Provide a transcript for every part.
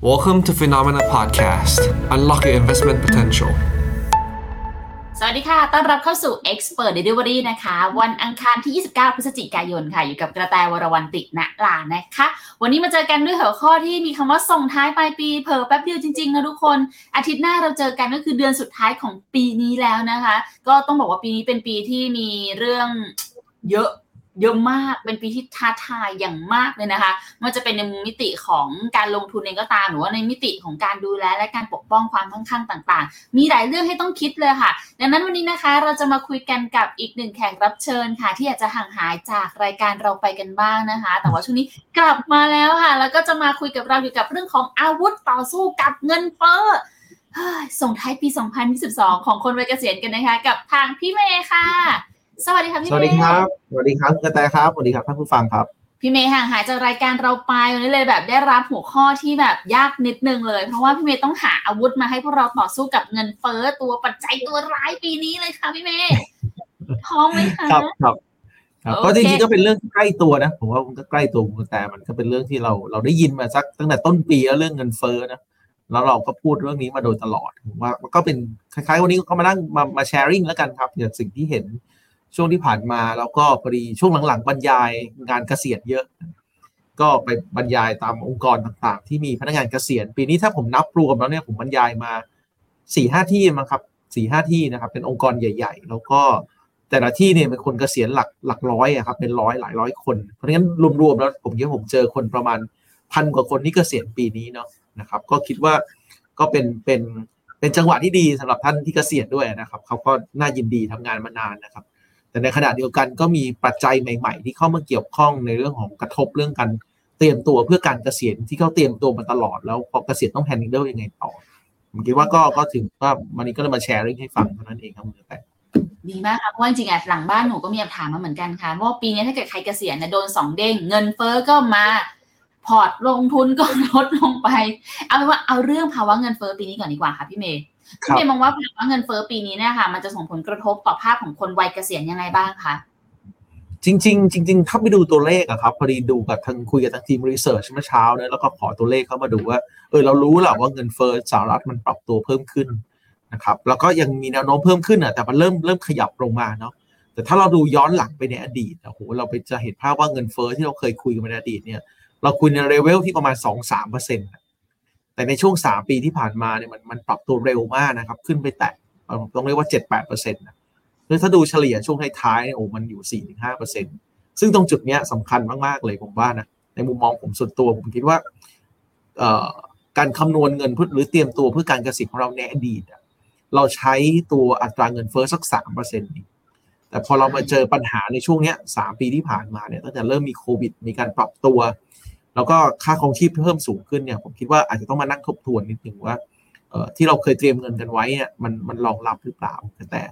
Welcome to Phenomena Podcast. Unlock your investment potential. สวัสดีค่ะ ต้อนรับเข้าสู่ Expert Delivery นะคะ วันอังคารที่ 29 พฤศจิกายนค่ะ อยู่กับกระแตวรวันติณลานะคะ วันนี้มาเจอกันด้วยหัวข้อที่มีคำว่าส่งท้ายปลายปี เผลอแป๊บเดียวจริง ๆ นะทุกคน อาทิตย์หน้าเราเจอกันก็คือเดือนสุดท้ายของปีนี้แล้วนะคะ ก็ต้องบอกว่าปีนี้เป็นปีที่มีเรื่องเยอะ เยอะมากเป็นปีที่ท้าทายอย่างมากเลยนะคะมันจะเป็นในมิติของการลงทุนเองก็ตามหรือว่าในมิติของการดูแลและการปกป้องความมั่งคั่งต่าง ๆ มีหลายเรื่องให้ต้องคิดเลยค่ะ ดังนั้นวันนี้นะคะเราจะมาคุยกันกับอีกหนึ่งแขกรับเชิญค่ะ ที่อาจจะห่างหายจากรายการเราไปกันบ้างนะคะ แต่ว่าช่วงนี้กลับมาแล้วค่ะ แล้วก็จะมาคุยกับเราเกี่ยวกับเรื่องของอาวุธต่อสู้กับเงินเฟ้อส่งท้ายปี 2022 ของคนวัยเกษียณกันนะคะ กับทางพี่เมย์ค่ะ สวัสดีค่ะพี่สวัสเมดีย์ครับสวัสดีครับกระแตครับสวัสดีครับท่านผู้ฟังครับพี่เมย์ห่างหายจากรายการเราไปวันนี้เลยแบบได้รับหัวข้อที่แบบยากนิดนึงเลย เพราะว่าพี่เมย์ต้องหาอาวุธมาให้พวกเราต่อสู้กับเงินเฟ้อตัวปัจจัยตัวร้ายปีนี้เลยค่ะพี่เมย์พร้อมไหมคะครับครับครับโอเคก็จริงๆก็เป็นเรื่องที่ใกล้ตัวนะผมว่ามันก็ใกล้ตัวคุณกระแตมันก็เป็นเรื่องที่เราเราได้ยินมาสักตั้งแต่ต้นปีแล้วเรื่องเงินเฟ้อนะแล้วเราก็พูดเรื่องนี้มาโดยตลอดผมว่ามันก็เป็นคล้ายๆ วันนี้ก็มานั่งมามาแชร์ริ่งแล้วกันครับเกี่ยวกับสิ่งที่เห็น ช่วงที่ผ่านมาแล้วก็พอดีช่วงหลังๆ บรรยายงานเกษียณเยอะ ก็ไปบรรยายตามองค์กรต่างๆ ที่มีพนักงานเกษียณ ปีนี้ถ้าผมนับรวมแล้วเนี่ยผมบรรยายมาสี่ห้าที่มั้งครับสี่ห้าที่นะครับ เป็นองค์กรใหญ่ ๆ แล้วก็แต่ละที่เนี่ยเป็นคนเกษียณหลักหลักร้อยอะครับเป็นร้อยหลายร้อยคนเพราะงั้นรวมๆแล้วผมคิดว่าผมเจอคนประมาณพันกว่าคนที่เกษียณปีนี้เนาะนะครับ ก็คิดว่าก็เป็นเป็นเป็นจังหวะที่ดีสำหรับท่านที่เกษียณด้วยนะครับเขาก็น่ายินดีทำงานมานานนะครับ แต่ในขณะเดียวกันก็มีปัจจัยใหม่ ๆ ที่เข้ามาเกี่ยวข้องในเรื่องของกระทบเรื่องการเตรียมตัวเพื่อการเกษียณที่เขาเตรียมตัวมาตลอดแล้วพอเกษียณต้องแฮนด์ลยังไงต่อผมคิดว่าก็ก็ถึงว่าวันนี้ก็เลยมาแชร์เรื่องให้ฟังเท่านั้นเองครับคุณแต่ดีมากค่ะเพราะว่าจริงๆอะหลังบ้านหนูก็มีคำถามมาเหมือนกันค่ะว่าปีนี้ถ้าเกิดใครเกษียณนะโดนสองเด้งเงินเฟ้อก็มาพอร์ตลงทุนก็ลดลงไป เอาเป็นว่าเอาเรื่องภาวะเงินเฟ้อปีนี้ก่อนดีกว่าค่ะพี่เมย์ คพี่เมย์มองว่าภาวะเงินเฟ้อปีนี้เนี่ยค่ะ มันจะส่งผลกระทบต่อภาพของคนวัยเกษียณยังไงบ้างคะจริง ๆ จริงๆถ้าไปดูตัวเลขอะครับพอดีดูกับทางคุยกับทางทีม research เมื่อเช้าเนี่ยแล้วก็ขอตัวเลขเข้ามาดูว่าเออเรารู้แหละว่าเงินเฟ้อสหรัฐมันปรับตัวเพิ่มขึ้นนะครับแล้วก็ยังมีแนวโน้มเพิ่มขึ้นอะแต่มันเริ่มเริ่มขยับลงมาเนาะแต่ถ้าเราดูย้อนหลังไปในอดีตโอ้โหเราไปจะเห็นภาพว่าเงินเฟ้อที่เราเคยคุยกันในอดีตเนี่ยเราคุยในเลเวลที่ประมาณ 2-3เปอร์เซ็นต์ แต่ในช่วง 3 ปีที่ผ่านมาเนี่ยมันมันปรับตัวเร็วมากนะครับ ขึ้นไปแตะต้องเรียกว่า 7-8เปอร์เซ็นต์นะแล้วถ้าดูเฉลี่ยช่วงท้ายๆโอ้มันอยู่ 4-5เปอร์เซ็นต์ซึ่งตรงจุดเนี้ยสำคัญมากๆเลยผมว่านะในมุมมองผมส่วนตัวผมคิดว่าการคำนวณเงินหรือเตรียมตัวเพื่อการเกษียณของเราในอดีตอะเราใช้ตัวอัตราเงินเฟ้อสักสามเปอร์เซ็นต์แต่พอเรามาเจอปัญหาในช่วงนี้สามปีที่ผ่านมาเนี่ยตั้งแต่เริ่มมีโควิด มีการปรับตัว แล้วก็ค่าครองชีพเพิ่มสูงขึ้นเนี่ยผมคิดว่าอาจจะต้องมานั่งทบทวนนิดนึงว่าเอ่อที่เราเคยเตรียมเงินกันไว้เนี่ยมันมันรองรับหรือเปล่าแต่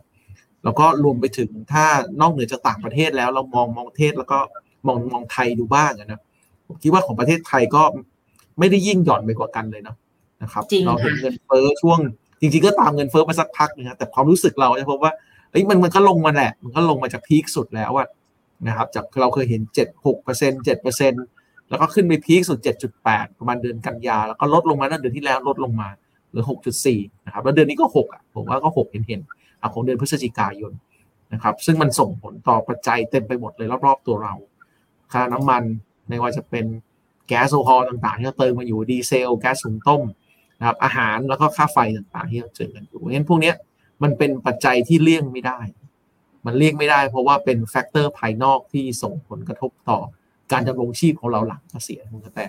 แล้วก็รวมไปถึงถ้านอกเหนือจากต่างประเทศแล้วเรามองมองประเทศแล้วก็มองมองไทยดูบ้างอะนะผมคิดว่าของประเทศไทยก็ไม่ได้ยิ่งหย่อนไปกว่ากันเลยเนาะนะครับจริงเราเห็นค่ะเงินเฟ้อช่วง จริงๆก็ตามเงินเฟ้อมาสักพักนึงนะแต่ความรู้สึกเราจะพบว่าเฮ้ยมันมันก็ลงมาแหละ มันก็ลงมาจากพีคสุดแล้วอะนะครับ จากเราเคยเห็นเจ็ดหกเปอร์เซ็นเจ็ดเปอร์เซ็น แล้วก็ขึ้นไป peak สุดเจ็ดจุดแปดประมาณเดือนกันยา แล้วก็ลดลงมาตั้งแต่เดือนที่แล้วลดลงมาเหลือหกจุดสี่นะครับ แล้วเดือนนี้ก็หกอะ ผมว่าก็หกเห็นเห็นๆอะของเดือนพฤศจิกายนนะครับ ซึ่งมันส่งผลต่อปัจจัยเต็มไปหมดเลยรอบๆตัวเรา ค่าน้ำมันไม่ว่าจะเป็นแก๊สโซฮอลต่างๆ ที่เราเติมมาอยู่ดีเซล แก๊สหุงต้มนะครับอาหารแล้วก็ค่าไฟต่างๆ ที่เราเจอกันอยู่เพราะฉะนั้นพวกนี้มันเป็นปัจจัยที่เลี่ยงไม่ได้ มันเลี่ยงไม่ได้ เพราะว่าเป็น factor ภายนอกที่ส่งผลกระทบต่อ การดำรงชีพของเราหลังเกษียณคุณกระแต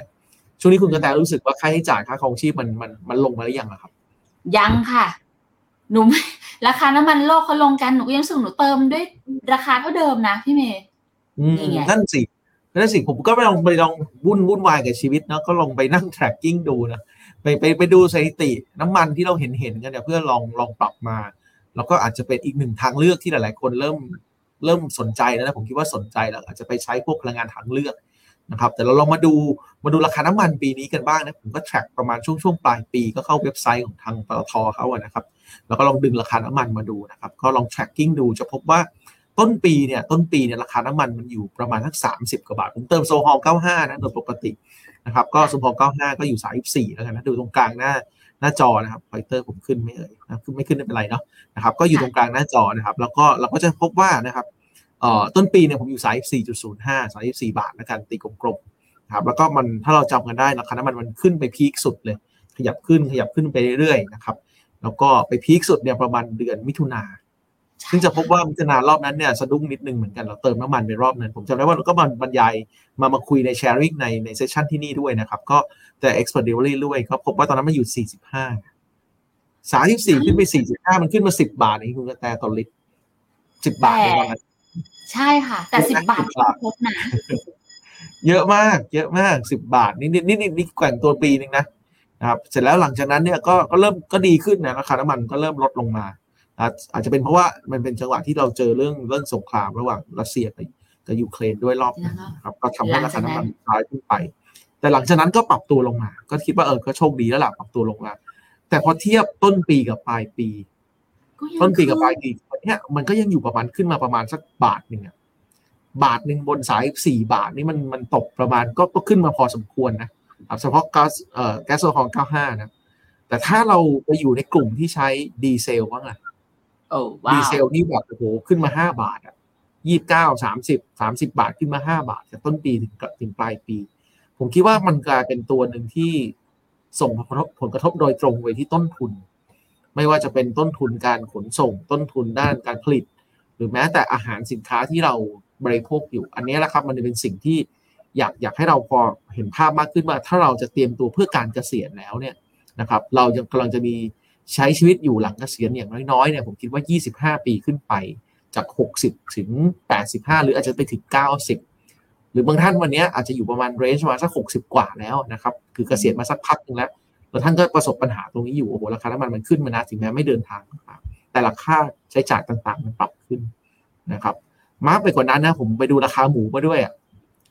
ช่วงนี้คุณกระแตรู้สึกว่าค่าใช้จ่ายค่าครองชีพมันมันมันลงมาหรือยังอะครับ ยังค่ะ หนูไม่ราคาน้ำมันโลกเขาลงกันหนูก็ยังรู้สึกหนูเติมด้วยราคาเท่าเดิมนะพี่เมย์อืมนี่ไงนั่นสินั่นสิผมก็ไปลองไปลองวุ่นวุ่นวายกับชีวิตเนอะก็ลองไปนั่ง tracking ดูนะไปไปไปดูสถิติน้ำมันที่เราเห็นเห็นกันเนี่ยเพื่อลองลองปรับมา แล้วก็อาจจะเป็นอีกหนึ่งทางเลือกที่หลาย ๆ คนเริ่ม เริ่มสนใจแล้วนะผมคิดว่าสนใจแล้วอาจจะไปใช้พวกพลังงานทางเลือกนะครับแต่เราลองมาดูมาดูราคาน้ำมันปีนี้กันบ้างนะผมก็ track ประมาณช่วงช่วงปลายปีก็เข้าเว็บไซต์ของทางปตทเขาอะนะครับแล้วก็ลองดึงราคาน้ำมันมาดูนะครับก็ลอง tracking ดูจะพบว่าต้นปีเนี่ยต้นปีเนี่ยราคาน้ำมันมันอยู่ประมาณสักสามสิบกว่าบาท ผมเติมโซฮอล95นะโดยปกตินะครับก็สมพร95ก็อยู่34แล้วกันนะดูตรงกลางหน้า หน้าจอนะครับไฟเตอร์ผมขึ้นไม่เอ่ยนะขึ้นไม่ขึ้นไม่เป็นไรเนาะนะครับ ก็อยู่ตรงกลางหน้าจอนะครับ แล้วก็เราก็จะพบว่านะครับเอ่อต้นปีเนี่ยผมอยู่34.05 34บาทแล้วกันตีกลมๆนะครับแล้วก็มันถ้าเราจำกันได้ราคาน้ำมันมันขึ้นไปพีคสุดเลย ขยับขึ้นขยับขึ้นไปเรื่อยๆนะครับแล้วก็ไปพีคสุดเนี่ยประมาณเดือนมิถุนา ซึ่งจะพบว่ามิถุนารอบนั้นเนี่ยสะดุ้งนิดนึงเหมือนกันเราเติมน้ำมันไปรอบนั้น ผมจำได้ว่าเราก็มาบรรยายมามาคุยในแชร์ริ่งในในเซสชันที่นี่ด้วยนะครับ ก็แต่ expert delivery ด้วยก็พบว่าตอนนั้นมันอยู่ 45 34 ขึ้นไป 45 มันขึ้นมา 10 บาทนี่คุณกระแตต่อลิตร 10 บาทในตอนนั้นใช่ค่ะ แต่สิบบาทก็ครบนะเยอะมาก เยอะมาก 10 บาท นี่นี่นี่นี่แกว่งตัวปีนึงนะนะครับเสร็จแล้วหลังจากนั้นเนี่ยก็ก็เริ่มก็ดีขึ้นนะราคาน้ำมันก็เริ่มลดลงมา อาจอาจจะเป็นเพราะว่ามันเป็นจังหวะที่เราเจอเรื่องเรื่องสงครามระหว่างรัสเซียกับกับยูเครนด้วยรอบนั้นนะครับก็ทำให้ราคาน้ำมันร้ายขึ้นไป แต่หลังจากนั้นก็ปรับตัวลงมา ก็คิดว่าเออก็โชคดีแล้วล่ะปรับตัวลงมาแต่พอเทียบต้นปีกับปลายปีก็ยังต้นปีกับปลายขึ้นปีเนี่ยมันก็ยังอยู่ประมาณขึ้นมาประมาณสักบาทหนึ่งอะบาทหนึ่งบนสายสี่บาทนี่มันมันตกประมาณก็ก็ขึ้นมาพอสมควรนะครับเฉพาะก๊าซเอ่อแก๊สโซฮอล95นะแต่ถ้าเราไปอยู่ในกลุ่มที่ใช้ดีเซลบ้างอะ โอ้ว้าดีเซลนี่แบบโอ้โหขึ้นมาห้าบาทอะยี่บเก้าสามสิบสามสิบาทขึ้นมาห้าบาทจากต้นปีถึงถึงปลายปี ผมคิดว่ามันกลายเป็นตัวหนึ่งที่ส่งผลกระทบผลกระทบโดยตรงไปที่ต้นทุน ไม่ว่าจะเป็นต้นทุนการขนส่งต้นทุนด้านการผลิต หรือแม้แต่อาหารสินค้าที่เราบริโภคอยู่ อันนี้แหละครับ มันเป็นสิ่งที่อยากอยากให้เราพอเห็นภาพมากขึ้นว่า ถ้าเราจะเตรียมตัวเพื่อการเกษียณแล้วเนี่ยนะครับ เรายังกำลังจะมี ใช้ชีวิตอยู่หลังเกษียณอย่างน้อยๆเนี่ยผมคิดว่า 25 ปีขึ้นไปจาก 60 ถึง 85 หรืออาจจะไปถึง 90 หรือบางท่านวันนี้อาจจะอยู่ประมาณเรนจ์ประมาณสัก 60 กว่าแล้วนะครับ คือเกษียณมาสักพักหนึงแล้วแล้วท่านก็ประสบปัญหาตรงนี้อยู่โอ้โหราคาน้ำมันมันขึ้นมานะถึงแม้ไม่เดินทางต่างๆแต่ราคาใช้จ่ายต่างๆ มันปรับขึ้นนะครับมากไปกว่านั้นนะผมไปดูราคาหมูมาด้วยอะ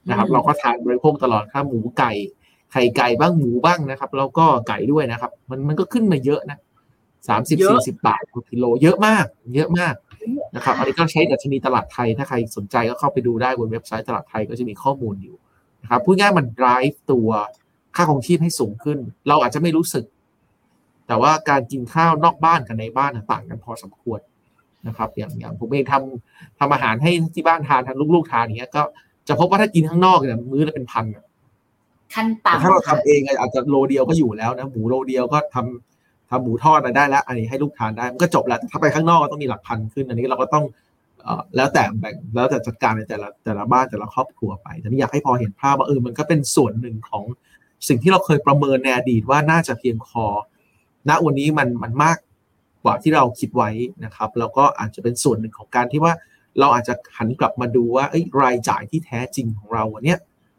นะครับอืมเราก็ทานบริโภคตลอดค่าหมูไก่ไข่ไก่บ้างหมูบ้างนะครับ แล้วก็ไก่ด้วยนะครับ มันมันก็ขึ้นมาเยอะนะ สามสิบเยสี่อะสิบาทต่อกิโล เยอะมาก เยอะมากนะครับ อันนี้ก็ใช้ดัชนีตลาดไทย ถ้าใครสนใจก็เข้าไปดูได้บนเว็บไซต์ตลาดไทยก็จะมีข้อมูลอยู่นะครับ พูดง่ายๆมัน drive ตัวค่าของชีพให้สูงขึ้น เราอาจจะไม่รู้สึก แต่ว่าการกินข้าวนอกบ้านกับในบ้านน่ะต่างกันพอสมควรนะครับ อย่างอย่างผมเองทำทำอาหารให้ที่บ้านทานทานลูกๆทานอย่างเงี้ย ก็จะพบว่าถ้ากินข้างนอกเนี่ยมื้อละเป็นพันอะขั้นแต่ต่ำถ้าเราทำเองอะอาจจะโลเดียวก็อยู่แล้วนะหมูโลเดียวก็ทำ ทำหมูทอดอะไรได้แล้วอันนี้ให้ลูกทานได้มันก็จบแล้วถ้าไปข้างนอกก็ต้องมีหลักพันขึ้น อันนี้เราก็ต้องอแล้วแต่แบ่งแล้วแต่จัดการในแต่ละแต่ละบ้านแต่ละครอบครัวไปแต่นี่อยากให้พอเห็นภาพว่าเออมันก็เป็นส่วนหนึ่งของสิ่งที่เราเคยประเมินในอดีตว่าน่าจะเพียงพอณวันนี้มันมันมากกว่าที่เราคิดไว้นะครับ แล้วก็อาจจะเป็นส่วนหนึ่งของการที่ว่าเราอาจจะหันกลับมาดูว่าเอ้ยรายจ่ายที่แท้จริงของเราวันนี้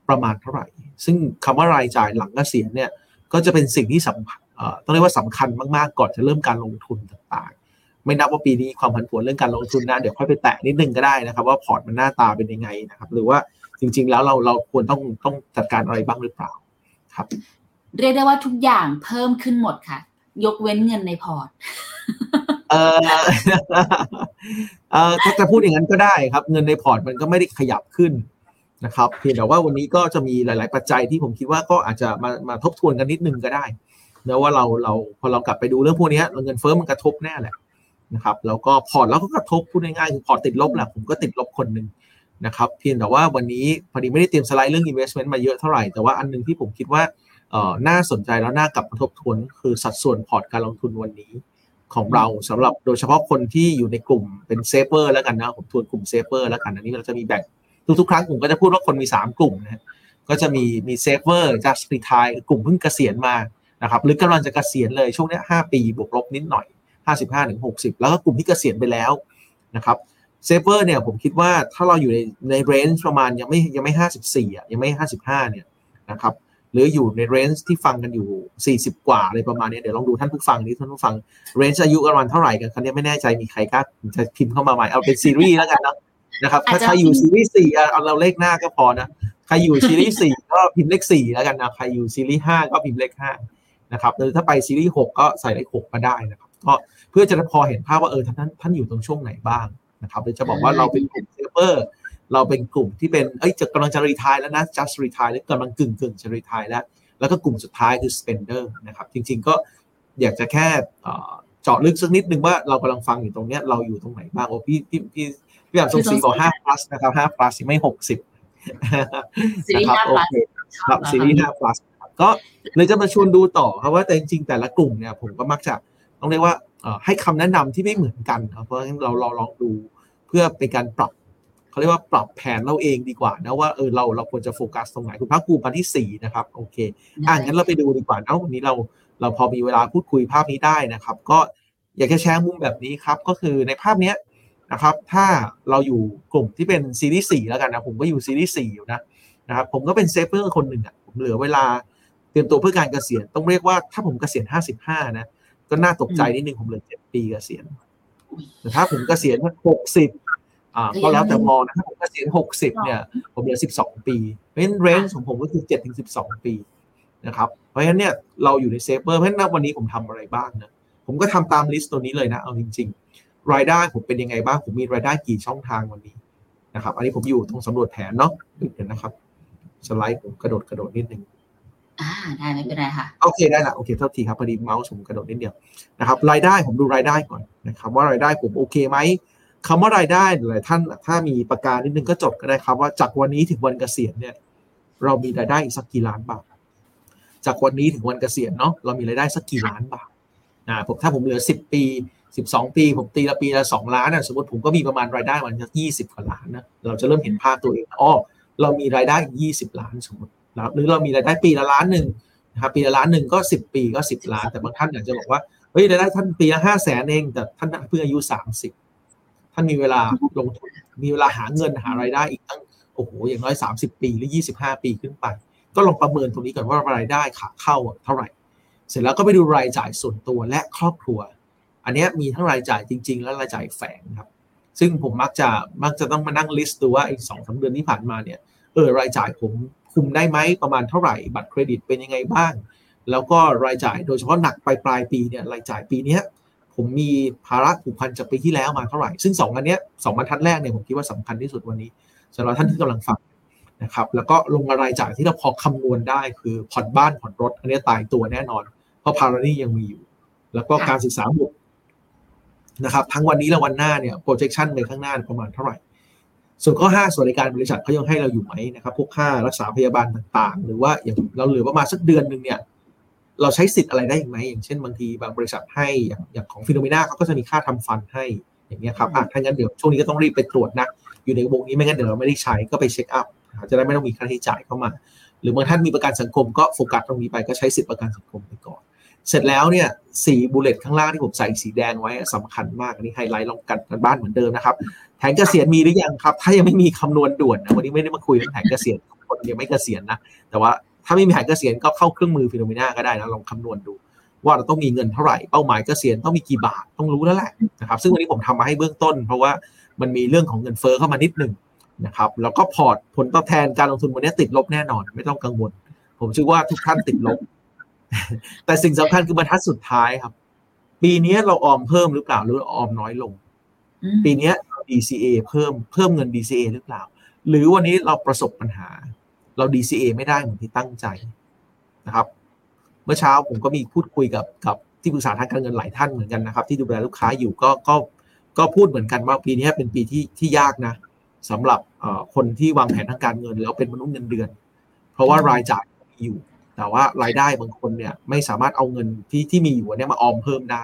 ประมาณเท่าไหร่ ซึ่งคำว่ารายจ่ายหลังเกษียณเนี่ยก็จะเป็นสิ่งที่สำคัญ ต้องเรียกว่าสำคัญมากๆก่อนจะเริ่มการลงทุนต่างๆ ไม่นับว่าปีนี้ความผันผวนเรื่องการลงทุนนะเดี๋ยวค่อยไปแตะนิดนึงก็ได้นะครับ ว่าพอร์ตมันหน้าตาเป็นยังไงนะครับ หรือว่าจริง ๆ แล้วเราเราควรต้องต้องจัดการอะไรบ้างหรือเปล่าครับ เรียกได้ว่าทุกอย่างเพิ่มขึ้นหมดค่ะ ยกเว้นเงินในพอร์ตเออเออถ้าจะพูดอย่างนั้นก็ได้ครับ เงินในพอร์ตมันก็ไม่ได้ขยับขึ้นนะครับ เพียงแต่ว่าวันนี้ก็จะมีหลาย ๆ ปัจจัยที่ผมคิดว่าก็อาจจะมามาทบทวนกันนิดนึงก็ได้เนะว่าเราเราพอเรากลับไปดูเรื่องพวกนี้เงินเฟ้อมันกระทบแน่แหละนะครับแล้วก็พอร์ตเราก็กระทบพูดง่ายๆคือพอร์ตติดลบแหละผมก็ติดลบคนหนึ่งนะครับเพียงแต่ว่าวันนี้พอดีไม่ได้เตรียมสไลด์เรื่อง investment มาเยอะเท่าไหร่ แต่ว่าอันหนึ่งที่ผมคิดว่าเออน่าสนใจแล้วน่ากลับมาทบทวนคือสัดส่วนพอร์ตการลงทุนวันนี้ของเราสำหรับโดยเฉพาะคนที่อยู่ในกลุ่มเป็น saver แล้วกันนะผมทวนกลุ่ม saver แล้วกันอันนี้เราจะมีแบ่งทุกๆ ครั้งผมก็จะพูดว่าคนมี 3 กลุ่มนะฮะก็จะมีมี saver just retire กลุ่มเพิ่งเกษียณมา นะครับหรือกำลังจะเกษียณเลยช่วงเนี้ย5ปีบวกลบนิดหน่อย 55ถึง60 แล้วก็กลุ่มที่เกษียณไปแล้วนะครับ saver เนี่ยผมคิดว่าถ้าเราอยู่ในใน range ประมาณยังไม่ยังไม่ 54อะยังไม่ 55เนี่ยนะครับหรืออยู่ใน range ที่ฟังกันอยู่ 40 กว่าอะไรประมาณนี้เดี๋ยวลองดูท่านผู้ฟังนี้ท่านผู้ฟัง range อายุประมาณเท่าไหร่กันครับเนี่ยไม่แน่ใจมีใครกล้าจะพิมพ์เข้ามาไหมเอาเป็นซีรีส์แล้วกันเนอะนะครับอาจถ้าจะใครอยู่ซีรีส์สี่อะเอาเราเลขหน้าก็พอนะใครอยู่ซีรีส์สี่ก็พิมพ์เลขสี่แล้วกันนะใครอยู่ซีรีส์ห้าก็พิมพ์เลขห้า นะครับหรือถ้าไปซีรีส์หกก็ใส่เลขหกมาได้นะครับก็เพื่อจะพอเห็นภาพว่าเออท่านท่านอยู่ตรงช่วงไหนบ้างนะครับหรือจะบอกว่าเราเป็นกลุ่ม saver เราเป็นกลุ่มที่เป็นเอ้ยจะกำลังจะ retire แล้วนะ just retire หรือกำลังกึ่งกึ่งจะ retire แล้ว แล้วก็กลุ่มสุดท้ายคือ spender นะครับ จริง ๆก็อยากจะแค่เจาะลึกสักนิดนึงว่าเรากำลังฟังอยู่ตรงเนี้ยเราอยู่ตรงไหนบ้างโอ้พี่พี่พี่พี่แบบสงสีบอกห้า plus นะครับห้า plus ไม่หกสิบซีรีส์นะครับ5โอ plus เคครับซีรีส์ห้า plus ก็เลยจะมาชวนดูต่อครับว่าแต่จริงๆแต่ละกลุ่มเนี่ยผมก็มักจะต้องเรียกว่าให้คำแนะนำที่ไม่เหมือนกันเพราะฉะนั้นเราเราลองดูเพื่อเป็นการปรับเขาเรียกว่าปรับแผนเราเองดีกว่านะว่าเออเราเราควรจะโฟกัสตรงไหนคุณภาคภูมิมาที่สี่นะครับโอเคอ่างั้นเราไปดูดีกว่านะวันนี้เราเราพอมีเวลาพูดคุยภาพนี้ได้นะครับ ก็อยากจะแชร์มุมแบบนี้ครับ ก็คือในภาพเนี้ยนะครับ ถ้าเราอยู่กลุ่มที่เป็นซีรีส์สี่แล้วกันนะผมก็อยู่ซีรีส์สี่อยู่นะนะครับผมก็เป็น saver คนหนึ่งอะผมเหลือเวลาเต รียมตัวเพื่อการเกษียณต้องเรียกว่าถ้าผมเกษียณห้าสิบห้านะก็น่าตกใจนิดนึงผมเหลือเจ็ดปีเกษียณแต่ถ้าผมเกษียณหกสิบอ่าก็แล้วแต่มองนะถ้าผมเกษียณหกสิบเนี่ยผมเหลือสิบสองปีเพราะฉะนั้น range ของผมก็คือเจ็ดถึงสิบสองปีนะครับเพราะฉะนั้นเนี่ยเราอยู่ใน saver เพราะฉะนั้นวันนี้ผมทำอะไรบ้างนะผมก็ทำตาม list ตัวนี้เลยนะเอาจริง ๆ รายได้ผมเป็นยังไงบ้างผมมีรายได้กี่ช่องทางวันนี้นะครับ อันนี้ผมอยู่ตรงสำรวจแผนเนาะเดี๋ยวนะครับ สไลด์ผมกระโดดกระโดดนิดนึง อ่าได้ไม่เป็นไรค่ะ โอเคได้ละโอเคเท่าทีครับพอดีเมาส์ผมกระโดดนิดเดียวนะครับรายได้ผมดูรายได้ก่อนนะครับว่ารายได้ผมโอเคไหมคำว่ารายได้หลายท่านถ้ามีประกาศนิดนึงก็จดก็ได้ครับ ว่าจากวันนี้ถึงวันเกษียณเนี่ย เรามีรายได้อีกสักกี่ล้านบาทจากวันนี้ถึงวันเกษียณเนาะเรามีรายได้สักกี่ล้านบาทนะผมถ้าผมเหลือสิบปีสิบสองปี ผมตีละปีละสองล้านนะสมมติผมก็มีประมาณรายได้วันสักยี่สิบกว่าล้านนะเราจะเริ่มเห็นภาพตัวเองอ๋อเรามีรายได้ยี่สิบล้านสมมติ หรือเรามีรายได้ปีละล้านหนึ่งนะครับปีละล้านหนึ่งก็สิบปีก็สิบล้าน แต่บางท่านอยากจะบอกว่าเฮ้ยรายได้ท่านปีละห้าแสนเองแต่ท่านเพิ่งอายุสามสิบท่านมีเวลาลงทุนมีเวลาหาเงินหารายได้อีกตั้งโอ้โหอย่างน้อยสามสิบปีหรือยี่สิบห้าปีขึ้นไป ก็ลองประเมินตรงนี้ก่อนว่ารายได้ขาเข้าเท่าไหร่ เสร็จแล้วก็ไปดูรายจ่ายส่วนตัวและครอบครัว อันนี้มีทั้งรายจ่ายจริง ๆ และรายจ่ายแฝงครับซึ่งผมมักจะมักจะต้องมานั่งลิสต์ดูว่าไอ้สองสาเดือนที่ผ่านมาเนี่ยเออรายจ่ายผม คุมได้ไหมประมาณเท่าไหร่ บัตรเครดิตเป็นยังไงบ้าง แล้วก็รายจ่ายโดยเฉพาะหนักปลายปลายปีเนี่ยรายจ่ายปีนี้ผมมีภาระผูกพันจากปีที่แล้วมาเท่าไหร่ ซึ่งสองอันเนี้ยสองบรรทัดแรกเนี่ยผมคิดว่าสำคัญที่สุดวันนี้สำหรับท่านที่กำลังฟังนะครับแล้วก็ลงรายจ่ายที่เราพอคำนวณได้คือผ่อนบ้านผ่อนรถ อันนี้ตายตัวแน่นอน เพราะภาระนี้ยังมีอยู่ แล้วก็การศึกษาบุตรนะครับทั้งวันนี้และวันหน้าเนี่ย projection ในข้างหน้าประมาณเท่าไหร่ ส่วนข้อ 5สวัสดิการบริษัทเขายังให้เราอยู่ไหมนะครับพวกค่ารักษาพยาบาลต่างๆ หรือว่าอย่างเราเหลือประมาณสักเดือนหนึ่งเนี่ยเราใช้สิทธิ์อะไรได้อีกไหมอย่างเช่นบางทีบางบริษัทให้อย่างอย่างของ Finnomena เขาก็จะมีค่าทำฟันให้อย่างเงี้ยครับอะถ้างั้นเดี๋ยวช่วงนี้ก็ต้องรีบไปตรวจนะอยู่ในวงนี้ไม่งั้นเดี๋ยวเราไม่ได้ใช้ก็ไป check up จะได้ไม่ต้องมีค่าใช้จ่ายเข้ามา หรือบางท่านมีประกันสังคมก็โฟกัสตรงนี้ไปก็ใช้สิทธิประกันสังคมไปก่อน เสร็จแล้วเนี่ยสี bullet ข้างล่างที่ผมใส่สีแดงไว้สำคัญมากอันนี้ไฮไลท์ลองกันการบ้านเหมือนเดิมนะครับแผนเกษียณมีหรือยังครับ ถ้ายังไม่มีคำนวณด่วนนะวันนี้ไม่ได้มาคุยเรื่องแผนเกษียณคนยังไม่เกษียณนะแต่ว่าถ้าไม่มีแผนเกษียณก็เข้าเครื่องมือ Finnomena ก็ได้นะลองคำนวณดู ว่าเราต้องมีเงินเท่าไหร่เป้าหมายเกษียณต้องมีกี่บาทต้องรู้แล้วแหละนะครับซึ่งวันนี้ผมทำมาให้เบื้องต้น เพราะว่ามันมีเรื่องของเงินเฟ้อเข้ามานิดหนึ่งนะครับแล้วก็พอร์ตผลตอบแทนการลงทุนวันนี้ติดลบแน่นอน ไม่ต้องกังวล ผมเชื่อว่าทุกท่านติดลบ แต่สิ่งสำคัญคือบรรทัดสุดท้ายครับ ปีนี้เราออมเพิ่มหรือเปล่าหรือออมน้อยลง ปีนี้ DCA เพิ่มเพิ่มเงิน DCA หรือเปล่า หรือวันนี้เราประสบปัญหา เรา DCA ไม่ได้เหมือนที่ตั้งใจนะครับ เมื่อเช้าผมก็มีพูดคุยกับกับที่ปรึกษาทางการเงินหลายท่านเหมือนกันนะครับ ที่ดูแลลูกค้าอยู่ก็ก็ก็พูดเหมือนกันว่าปีนี้เป็นปีที่ที่ยากนะสำหรับคนที่วางแผนทางการเงินแล้วเป็นมนุษย์เงินเดือน เพราะว่ารายจ่ายมีอยู่ แต่ว่ารายได้บางคนเนี่ยไม่สามารถเอาเงินที่ที่มีอยู่เนี่ยมาออมเพิ่มได้